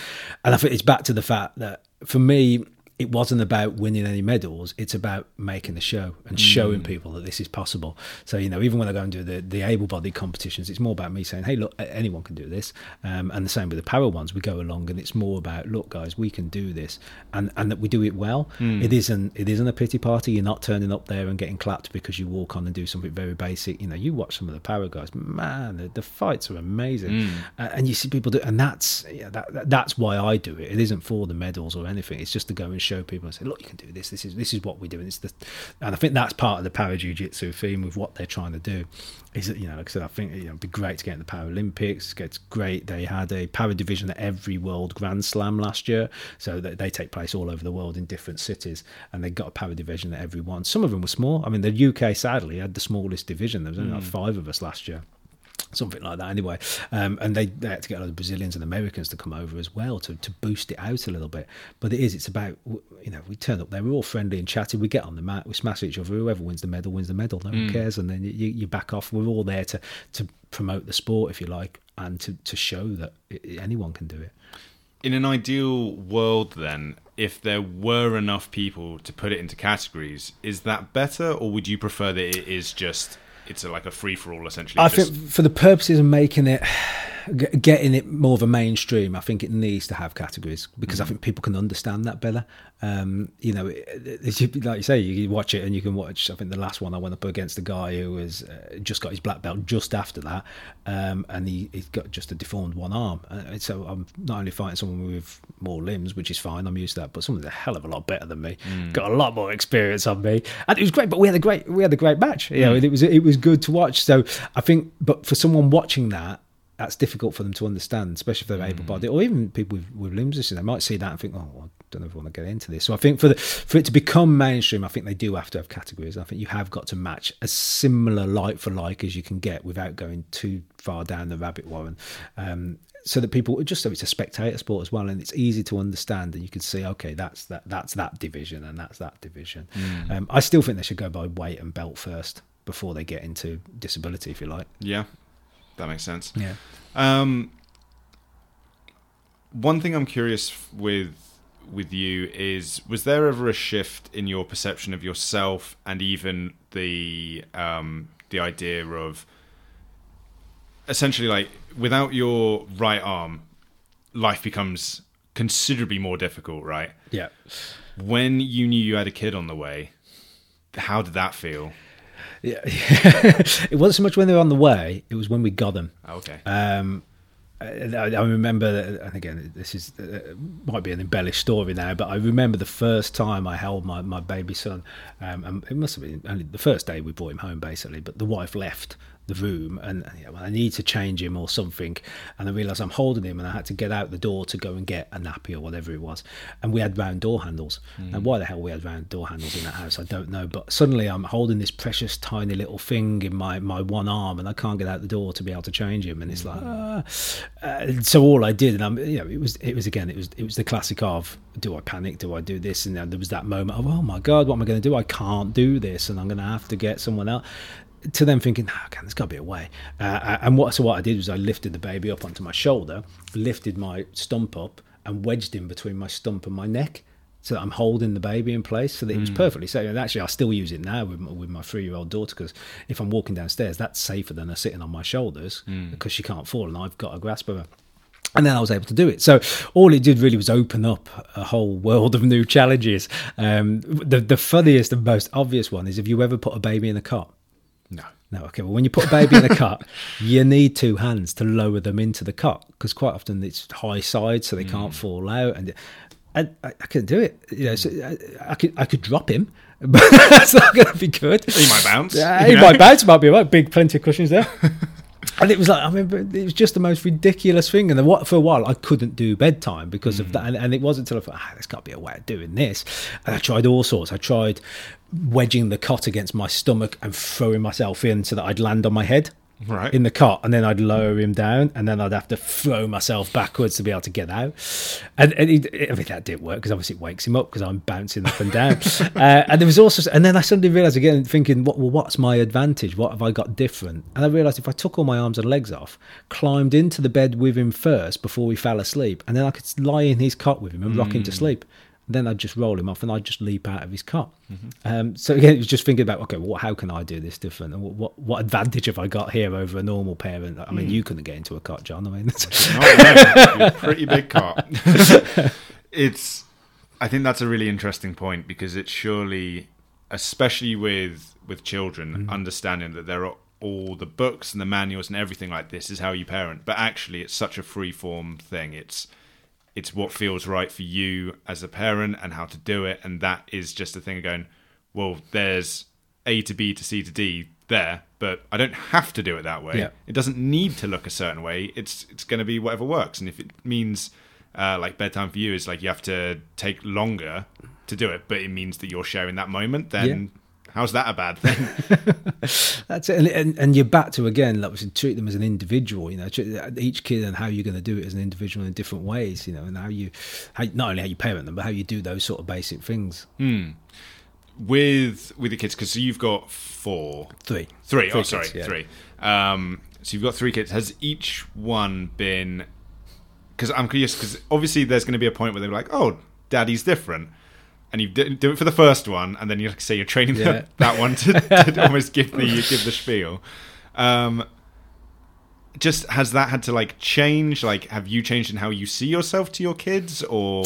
and I think it's back to the fact that for me it wasn't about winning any medals. It's about making the show and showing people that this is possible. So you know, even when I go and do the the able-bodied competitions, it's more about me saying, "Hey, look, anyone can do this," um, and the same with the power ones. We go along and it's more about, "Look, guys, we can do this," and and that we do it well. It isn't it isn't a pity party. You're not turning up there and getting clapped because you walk on and do something very basic. You know, you watch some of the power guys, man, the, the fights are amazing, uh, and you see people do, and that's yeah, that, that- that's why I do it. It isn't for the medals or anything. It's just to go and show people and say, look, you can do this. This is this is what we do, and it's the, and I think that's part of the para jiu-jitsu theme with what they're trying to do. Is that you know, like I said, I think you know, it'd be great to get in the Paralympics. It's great. They had a para division at every World Grand Slam last year, so they, they take place all over the world in different cities, and they got a para division at every one. Some of them were small. I mean, the UK sadly had the smallest division. There was only like hmm. five of us last year. Something like that anyway. Um, and they, they had to get a lot of Brazilians and Americans to come over as well to, to boost it out a little bit. But it is, it's about, you know, we turn up there, we're all friendly and chatty, we get on the mat, we smash each other, whoever wins the medal wins the medal, no one cares. And then you, you back off. We're all there to, to promote the sport, if you like, and to, to show that anyone can do it. In an ideal world, then, if there were enough people to put it into categories, is that better, or would you prefer that it is just it's a, like a free for all essentially? I just- think for the purposes of making it, g- getting it more of a mainstream, I think it needs to have categories because I think people can understand that better. Um, you know, it- it- like you say, you watch it and you can watch. I think the last one I went up against a guy who was uh, just got his black belt just after that, um, and he he's got just a deformed one arm. Uh, so I'm not only fighting someone with more limbs, which is fine, I'm used to that, but someone's a hell of a lot better than me, got a lot more experience on me, and it was great. But we had a great we had a great match. You know, it was it was good to watch. So I think, but for someone watching that that's difficult for them to understand, especially if they're Mm. able-bodied or even people with, with limbs issues. They might see that and think, "Oh, well, I don't know if I want to get into this." So I think for the for it to become mainstream, I think they do have to have categories. I think you have got to match a similar like for like as you can get without going too far down the rabbit warren. Um, so that people just so it's a spectator sport as well, and it's easy to understand, and you can see, okay, that's that that's that division, and that's that division. Mm. Um, I still think they should go by weight and belt first before they get into disability, if you like. yeah, that makes sense. Yeah. Um, one thing I'm curious with with you is was there ever a shift in your perception of yourself and even the um, the idea of essentially like without your right arm, life becomes considerably more difficult, right? Yeah. When you knew you had a kid on the way, how did that feel? Yeah, it wasn't so much when they were on the way; it was when we got them. Okay. Um, I, I remember, and again, this is uh, might be an embellished story now, but I remember the first time I held my, my baby son, um, and it must have been only the first day we brought him home, basically. But the wife left the room, and you know, I need to change him or something, and I realised I'm holding him, and I had to get out the door to go and get a nappy or whatever it was, and we had round door handles, and why the hell we had round door handles in that house, I don't know, but suddenly I'm holding this precious tiny little thing in my my one arm, and I can't get out the door to be able to change him, and it's like, ah. Uh, so all I did, and I'm, you know, it was it was again, it was it was the classic of do I panic, do I do this, and then there was that moment of oh my god, what am I going to do? I can't do this, and I'm going to have to get someone else to them thinking, oh, okay, there's got to be a way. Uh, and what so what I did was I lifted the baby up onto my shoulder, lifted my stump up, and wedged him between my stump and my neck, so that I'm holding the baby in place, so that it was perfectly safe. And actually, I still use it now with my, with my three year old daughter because if I'm walking downstairs, that's safer than her sitting on my shoulders because she can't fall, and I've got a grasp of her and then I was able to do it. So all it did really was open up a whole world of new challenges. Um, the the funniest and most obvious one is if you ever put a baby in a cot. No. No, okay. Well, when you put a baby in a cot, you need two hands to lower them into the cot because quite often it's high side, so they can't mm. fall out. And and I, I couldn't do it. You know, so I, I could I could drop him, but that's not going to be good. He might bounce. Yeah, he know? might bounce. Might be right. Big, plenty of cushions there. And it was like I remember it was just the most ridiculous thing, and then for a while I couldn't do bedtime because of that, and, and it wasn't until I thought, ah, there's got to be a way of doing this, and I tried all sorts. I tried wedging the cot against my stomach and throwing myself in so that I'd land on my head Right. in the cot, and then I'd lower him down, and then I'd have to throw myself backwards to be able to get out. And, and he, I mean that didn't work because obviously it wakes him up because I'm bouncing up and down. uh, and there was also, and then I suddenly realised again, thinking, what, well, what's my advantage? What have I got different? And I realised if I took all my arms and legs off, climbed into the bed with him first before we fell asleep, and then I could lie in his cot with him and rock him to sleep. Then I'd just roll him off and I'd just leap out of his cot. Mm-hmm. Um, so again, it was just thinking about okay, well, how can I do this different? And what, what what advantage have I got here over a normal parent? I mean, hmm. you couldn't get into a cot, John. I mean, that's, No, no, you're a pretty big cop. it's. I think that's a really interesting point because it's surely, especially with with children, hmm. understanding that there are all the books and the manuals and everything like this is how you parent, but actually it's such a free form thing. It's it's what feels right for you as a parent and how to do it, and that is just a thing of going. Well, there's A to B to C to D there, but I don't have to do it that way. Yeah. It doesn't need to look a certain way. It's it's going to be whatever works, and if it means uh, like bedtime for you is like you have to take longer to do it, but it means that you're sharing that moment, then How's that a bad thing? That's it, and, and, and you're back to again, like we said, treat them as an individual. You know, treat each kid and how you're going to do it as an individual in different ways. You know, and how you, how, not only how you parent them, but how you do those sort of basic things. Hmm. With with the kids, because you've got four, Three, three. Three oh, sorry, yeah. three. Um, so you've got three kids. Has each one been? Because I'm curious. Because obviously, there's going to be a point where they're like, "Oh, daddy's different." And you do do it for the first one, and then you say you're training the- that one to, to almost give the give the spiel. Um, just has that had to like change? Like, have you changed in how you see yourself to your kids, or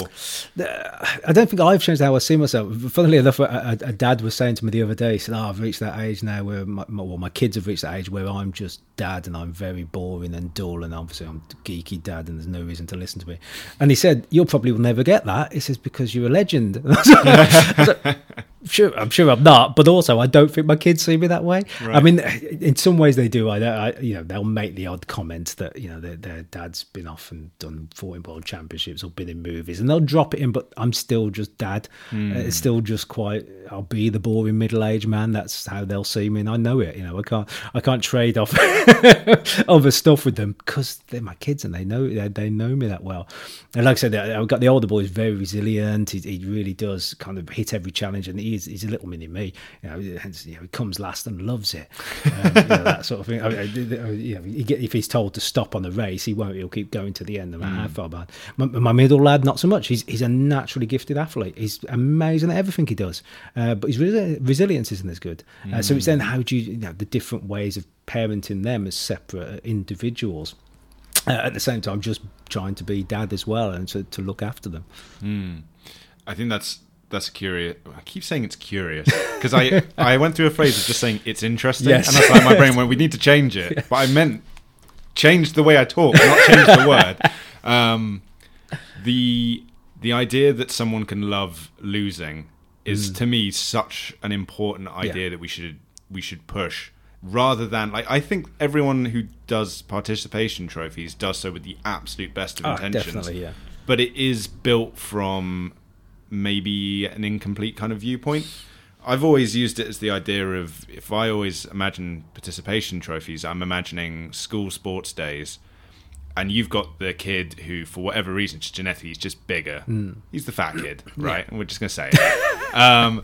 I don't think I've changed how I see myself. Funnily enough, a, a, dad was saying to me the other day, he said, oh, I've reached that age now where my, well, my kids have reached that age where I'm just dad and I'm very boring and dull and obviously I'm geeky dad and there's no reason to listen to me. And he said, you'll probably will never get that. He says, because you're a legend. sure, I'm sure I'm not, but also I don't think my kids see me that way. I mean, in some ways they do. I, I you know, they'll make the odd comment that you know their, their dad's been off and done 14 world championships or been in movies, and they'll drop it in. But I'm still just dad. Uh, It's still just quite. I'll be the boring middle aged man. That's how they'll see me, and I know it. You know, I can't. I can't trade off other stuff with them because they're my kids and they know they, they know me that well. And like I said, I've got the older boy is very resilient. He, he really does kind of hit every challenge, and he's he's a little mini me. You know, hence, you know, he comes last and loves it. Um, you know, that sort of thing. I mean, you know, he get, if he's told to stop on the race, he won't. He'll keep going to the end, no matter how far behind. My, my middle lad, not so much. He's he's a naturally gifted athlete. He's amazing at everything he does, uh, but his resi- resilience isn't as good. Uh, so it's then how do you, you know the different ways of parenting them as separate individuals. Uh, at the same time, just trying to be dad as well and to, to look after them. I think that's that's curious. I keep saying it's curious because I I went through a phase of just saying it's interesting, Yes. and that's like my brain went, we need to change it. But I meant change the way I talk, not change the word. Um, the the idea that someone can love losing is to me such an important idea Yeah. that we should we should push rather than like I think everyone who does participation trophies does so with the absolute best of Ah, intentions definitely, yeah. but it is built from maybe an incomplete kind of viewpoint. I've always used it as the idea of if I always imagine participation trophies, I'm imagining school sports days, and you've got the kid who, for whatever reason, just genetically, he's just bigger. He's the fat kid, right? And we're just gonna say it. um,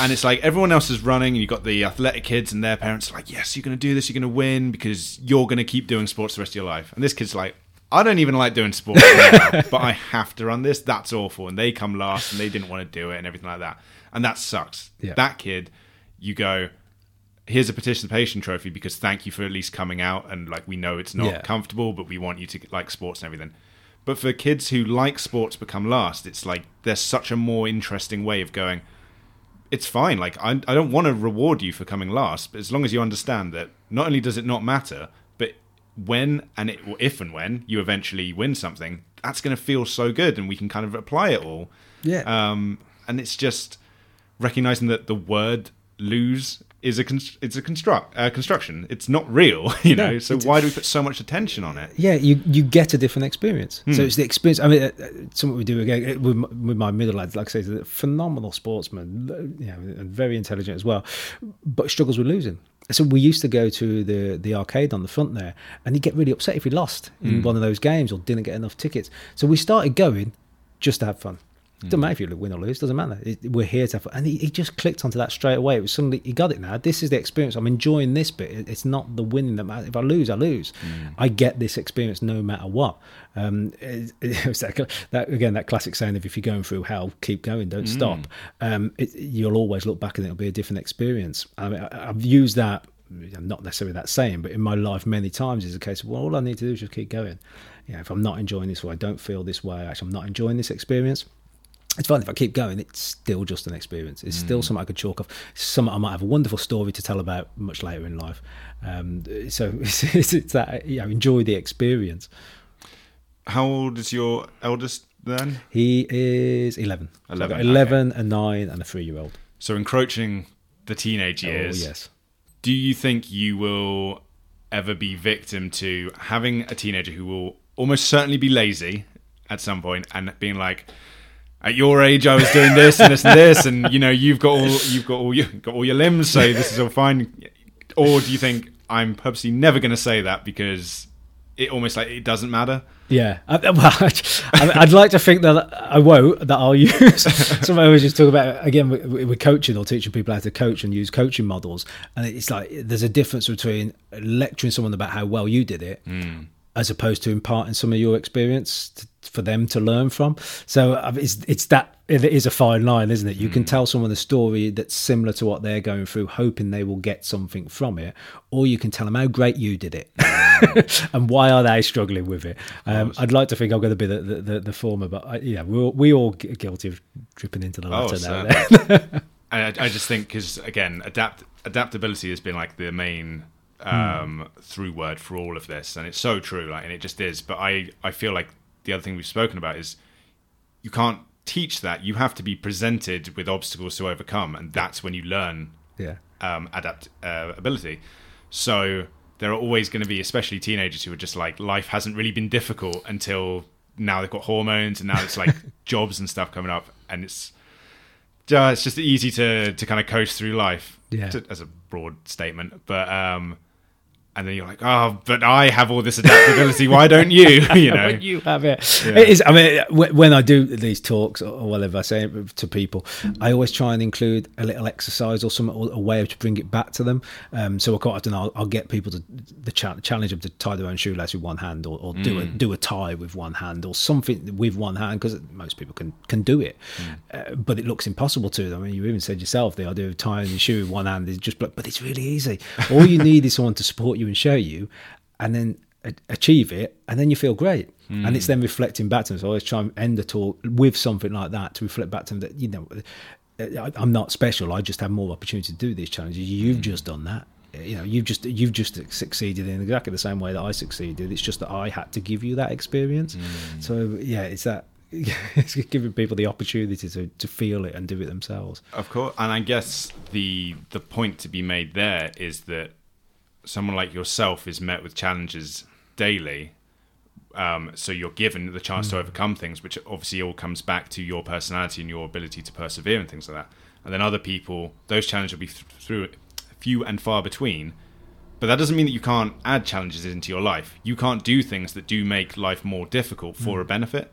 and it's like everyone else is running, and you've got the athletic kids, and their parents are like, "Yes, you're gonna do this. You're gonna win because you're gonna keep doing sports the rest of your life." And this kid's like, I don't even like doing sports, now, but I have to run this. That's awful. And they come last and they didn't want to do it and everything like that. And that sucks. Yeah. That kid, you go, here's a participation trophy because thank you for at least coming out. And like, we know it's not Yeah. comfortable, but we want you to like sports and everything. But for kids who like sports become last, it's like there's such a more interesting way of going, it's fine. Like I, I don't want to reward you for coming last, but as long as you understand that not only does it not matter, but when and it, if and when you eventually win something, that's going to feel so good, and we can kind of apply it all. Yeah. Um, and it's just recognizing that the word "lose" is a const- it's a construct uh, construction. It's not real, you know. No, so why do we put so much attention on it? Yeah, you you get a different experience. Hmm. So it's the experience. I mean, uh, uh, something we do again uh, with, my- with my middle lads. Like I say, phenomenal sportsman, you know, and very intelligent as well, but struggles with losing. So we used to go to the the arcade on the front there, and he'd get really upset if he lost in mm. one of those games or didn't get enough tickets. So we started going just to have fun. Doesn't matter if you win or lose. Doesn't matter. It- We're here to have fun. And he, he just clicked onto that straight away. It was suddenly he got it now. This is the experience. I'm enjoying this bit. It- It's not the winning that matters. If I lose, I lose. I get this experience no matter what. Um, it, it that, that again that classic saying of if you're going through hell, keep going, don't stop. Um, it, you'll always look back and it'll be a different experience. I mean, I, I've used that. Not necessarily that saying, but in my life many times is a case of well, all I need to do is just keep going. You know, if I'm not enjoying this or I don't feel this way, actually I'm not enjoying this experience it's fine if I keep going. It's still just an experience. It's still something I could chalk off. Something I might have a wonderful story to tell about much later in life. Um, so it's, it's, it's that you know, enjoy the experience. How old is your eldest then? He is eleven. So 11, got eleven, a nine, and a three-year-old. So encroaching the teenage years. Oh yes. do you think you will ever be victim to having a teenager who will almost certainly be lazy at some point and being like at your age I was doing this and this and this, and you know you've got all you've got all your got all your limbs, so this is all fine. Or do you think I'm purposely never going to say that because it almost like it doesn't matter? Yeah, I, well, I'd like to think that I won't. That I'll use. Some I was just talking about again with coaching or teaching people how to coach and use coaching models, and it's like there's a difference between lecturing someone about how well you did it, mm. As opposed to imparting some of your experience to, for them to learn from. So it's it's that it is a fine line, isn't it? You mm. can tell someone a story that's similar to what they're going through, hoping they will get something from it, or you can tell them how great you did it and why are they struggling with it. Um, I'd like to think I'm going to be the the, the, the former, but I, yeah, we're all, we all guilty of dripping into the latter oh, now. I, I just think because again, adapt adaptability has been like the main um, mm. through word for all of this, and it's so true. Like, and it just is. But I I feel like the other thing we've spoken about is you can't teach that. You have to be presented with obstacles to overcome, and that's when you learn yeah. um, adapt uh, ability. So there are always going to be, especially teenagers, who are just like life hasn't really been difficult until now. They've got hormones, and now it's like jobs and stuff coming up, and it's uh, it's just easy to to kind of coast through life. Yeah, to, as a broad statement, but um, and then you're like, oh, but I have all this adaptability. Why don't you? You know, you have it. Yeah. It is. I mean, when I do these talks or whatever I say to people, I always try and include a little exercise or some a way to bring it back to them. Um, so quite often I'll, I'll, get people to the challenge of to tie their own shoelace with one hand or, or mm. do a mm. do a tie with one hand or something with one hand because most people can can do it, mm. uh, but it looks impossible to them. I mean, you even said yourself the idea of tying your shoe with one hand is just, but it's really easy. All you need is someone to support you and show you, and then achieve it, and then you feel great. Mm. And it's then reflecting back to them. So I always try and end the talk with something like that to reflect back to them that you know I'm not special. I just have more opportunity to do these challenges. You've mm. just done that. You know, you've just you've just succeeded in exactly the same way that I succeeded. It's just that I had to give you that experience. Mm. So yeah, it's that it's giving people the opportunity to, to feel it and do it themselves. Of course, and I guess the the point to be made there is that someone like yourself is met with challenges daily. Um, so you're given the chance mm. to hmm. overcome things, which obviously all comes back to your personality and your ability to persevere and things like that. And then other people, those challenges will be th- through few and far between. But that doesn't mean that you can't add challenges into your life. You can't do things that do make life more difficult for mm. a benefit.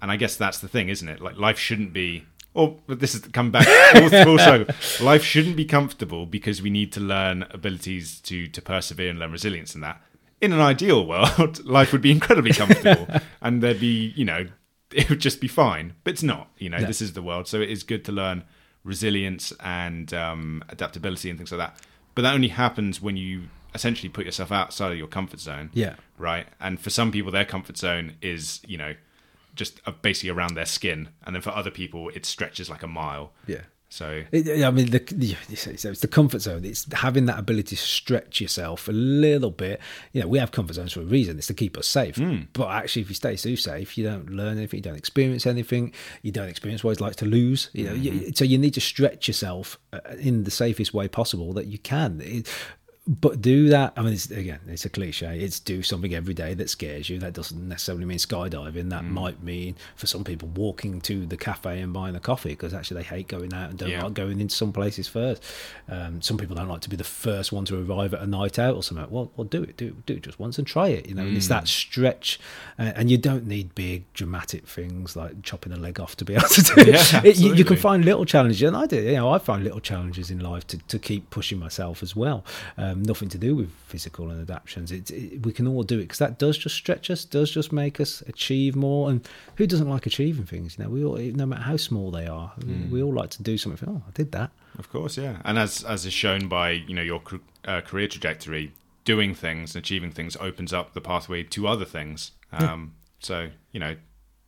And I guess that's the thing, isn't it? Like life shouldn't be or this is come back. Also life shouldn't be comfortable because we need to learn abilities to to persevere and learn resilience in that. In an ideal world life would be incredibly comfortable and there'd be you know it would just be fine but it's not you know this is the world. So it is good to learn resilience and um, adaptability and things like that. But that only happens when you essentially put yourself outside of your comfort zone. Yeah. Right? And for some people their comfort zone is you know just uh, basically around their skin, and then for other people it stretches like a mile. Yeah. So I mean, the, it's the comfort zone. It's having that ability to stretch yourself a little bit. You know, we have comfort zones for a reason. It's to keep us safe. Mm. But actually, if you stay too safe, you don't learn anything. You don't experience anything. You don't experience what it's like to lose. You know, mm-hmm. you, so you need to stretch yourself uh, in the safest way possible that you can. It, but do that. I mean, it's, again, it's a cliche. It's do something every day that scares you. That doesn't necessarily mean skydiving. That mm. might mean for some people walking to the cafe and buying a coffee because actually they hate going out and don't yeah. like going into some places first. Um, some people don't like to be the first one to arrive at a night out or something. Well, well, do it, do it, do it just once and try it. You know, mm. it's that mm. stretch, uh, and you don't need big dramatic things like chopping a leg off to be able to do it. Yeah, it you, you, can find little challenges, and I do. You know, I find little challenges in life to, to keep pushing myself as well. Um, um, nothing to do with physical and adaptations. It, it, we can all do it because that does just stretch us, does just make us achieve more. And who doesn't like achieving things? You know, we all, no matter how small they are, mm. we all like to do something. Oh, I did that. Of course, yeah. And as as is shown by you know your uh, career trajectory, doing things and achieving things opens up the pathway to other things. Um, yeah. So you know,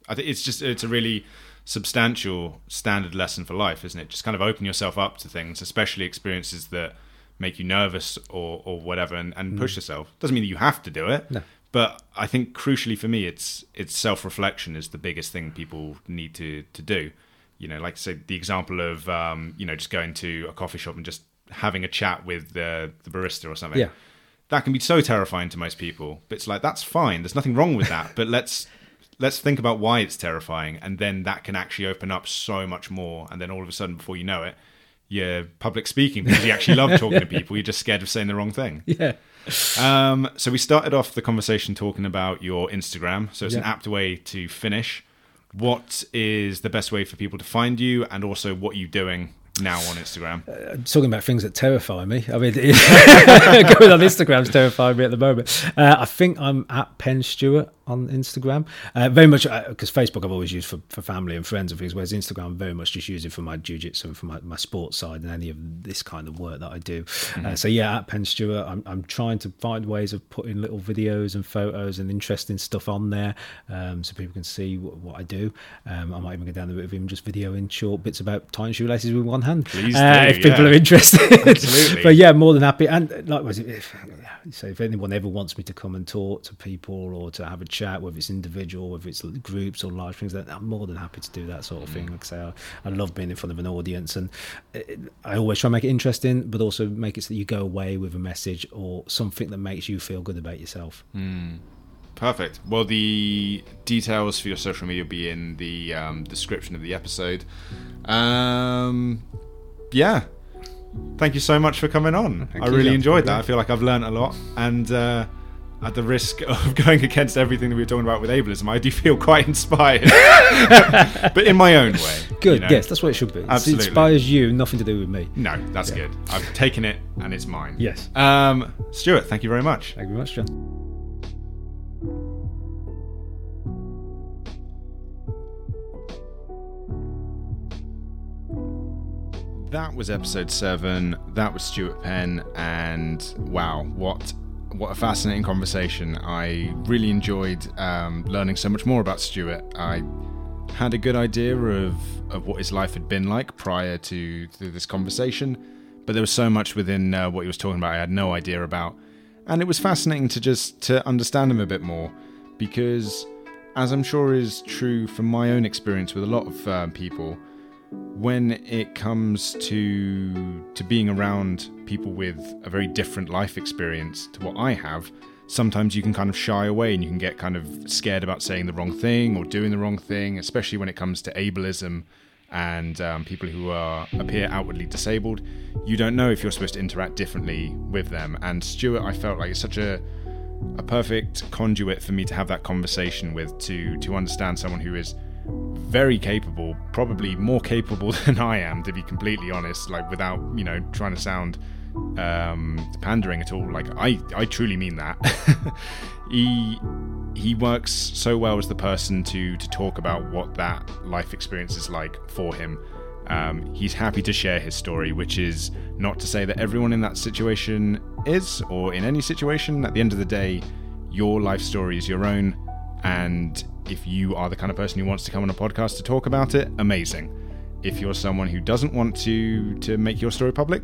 I think it's just it's a really substantial standard lesson for life, isn't it? Just kind of open yourself up to things, especially experiences that make you nervous or or whatever and, and mm. push yourself. Doesn't mean that you have to do it. No. But I think crucially for me it's it's self reflection is the biggest thing people need to to do. You know, like say the example of um, you know, just going to a coffee shop and just having a chat with the the barista or something. Yeah. That can be so terrifying to most people. But it's like that's fine. There's nothing wrong with that. but let's let's think about why it's terrifying, and then that can actually open up so much more. And then all of a sudden, before you know it, you're public speaking because you actually love talking to people. You're just scared of saying the wrong thing. Yeah. Um, so we started off the conversation talking about your Instagram. So it's an apt way to finish. What is the best way for people to find you, and also what are you doing now on Instagram? talking about things that terrify me. I mean, going on Instagram's terrifying me at the moment. Uh, I think I'm at Penn Stuart on Instagram. Uh, very much because Facebook I've always used for, for family and friends and things, whereas Instagram I'm very much just using for my jiu-jitsu and for my, my sports side and any of this kind of work that I do. Uh, so yeah, at Penn Stuart, I'm, I'm trying to find ways of putting little videos and photos and interesting stuff on there um, so people can see what, what I do. Um, I might even go down the route of even just videoing short bits about tying shoelaces with one hand. Uh, do, if people yeah. are interested. But yeah, more than happy. And uh, likewise, if, so if anyone ever wants me to come and talk to people or to have a chat, whether it's individual, whether it's groups or large things, I'm more than happy to do that sort of thing. Like I say, I, I love being in front of an audience, and I always try and make it interesting, but also make it so that you go away with a message or something that makes you feel good about yourself. Perfect. Well, the details for your social media will be in the um, description of the episode. Um, yeah. Thank you so much for coming on. Thank I really enjoyed that. I feel like I've learned a lot. And uh, at the risk of going against everything that we were talking about with ableism, I do feel quite inspired. but in my own way. Good, you know. yes, that's what it should be. Absolutely. It inspires you, nothing to do with me. No, that's good. I've taken it and it's mine. Yes. Um, Stuart, thank you very much. Thank you very much, John. That was episode seven. That was Stuart Penn, and wow, what what a fascinating conversation! I really enjoyed um, learning so much more about Stuart. I had a good idea of of what his life had been like prior to, to this conversation, but there was so much within uh, what he was talking about I had no idea about, and it was fascinating to just to understand him a bit more because, as I'm sure is true from my own experience with a lot of uh, people when it comes to to being around people with a very different life experience to what I have, sometimes you can kind of shy away and you can get kind of scared about saying the wrong thing or doing the wrong thing, especially when it comes to ableism and um, people who are appear outwardly disabled. You don't know if you're supposed to interact differently with them. And Stuart, I felt like it's such a a perfect conduit for me to have that conversation with to to understand someone who is very capable, probably more capable than I am, to be completely honest. Like without you know trying to sound um, pandering at all. Like I, I truly mean that. he he works so well as the person to to talk about what that life experience is like for him. Um, he's happy to share his story, which is not to say that everyone in that situation is, or in any situation. At the end of the day, your life story is your own, and if you are the kind of person who wants to come on a podcast to talk about it, amazing. If you're someone who doesn't want to to make your story public,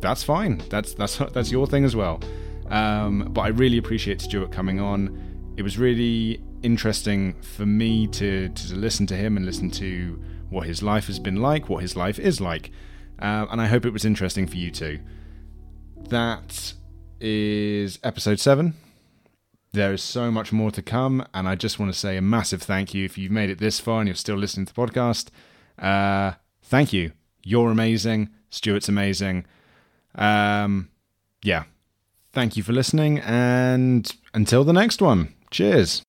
that's fine. That's that's that's your thing as well. Um, but I really appreciate Stuart coming on. It was really interesting for me to to listen to him and listen to what his life has been like, what his life is like, uh, and I hope it was interesting for you too. That is episode seven. There is so much more to come, and I just want to say a massive thank you if you've made it this far and you're still listening to the podcast. Uh, thank you. You're amazing. Stuart's amazing. Um, yeah. Thank you for listening, and until the next one, cheers.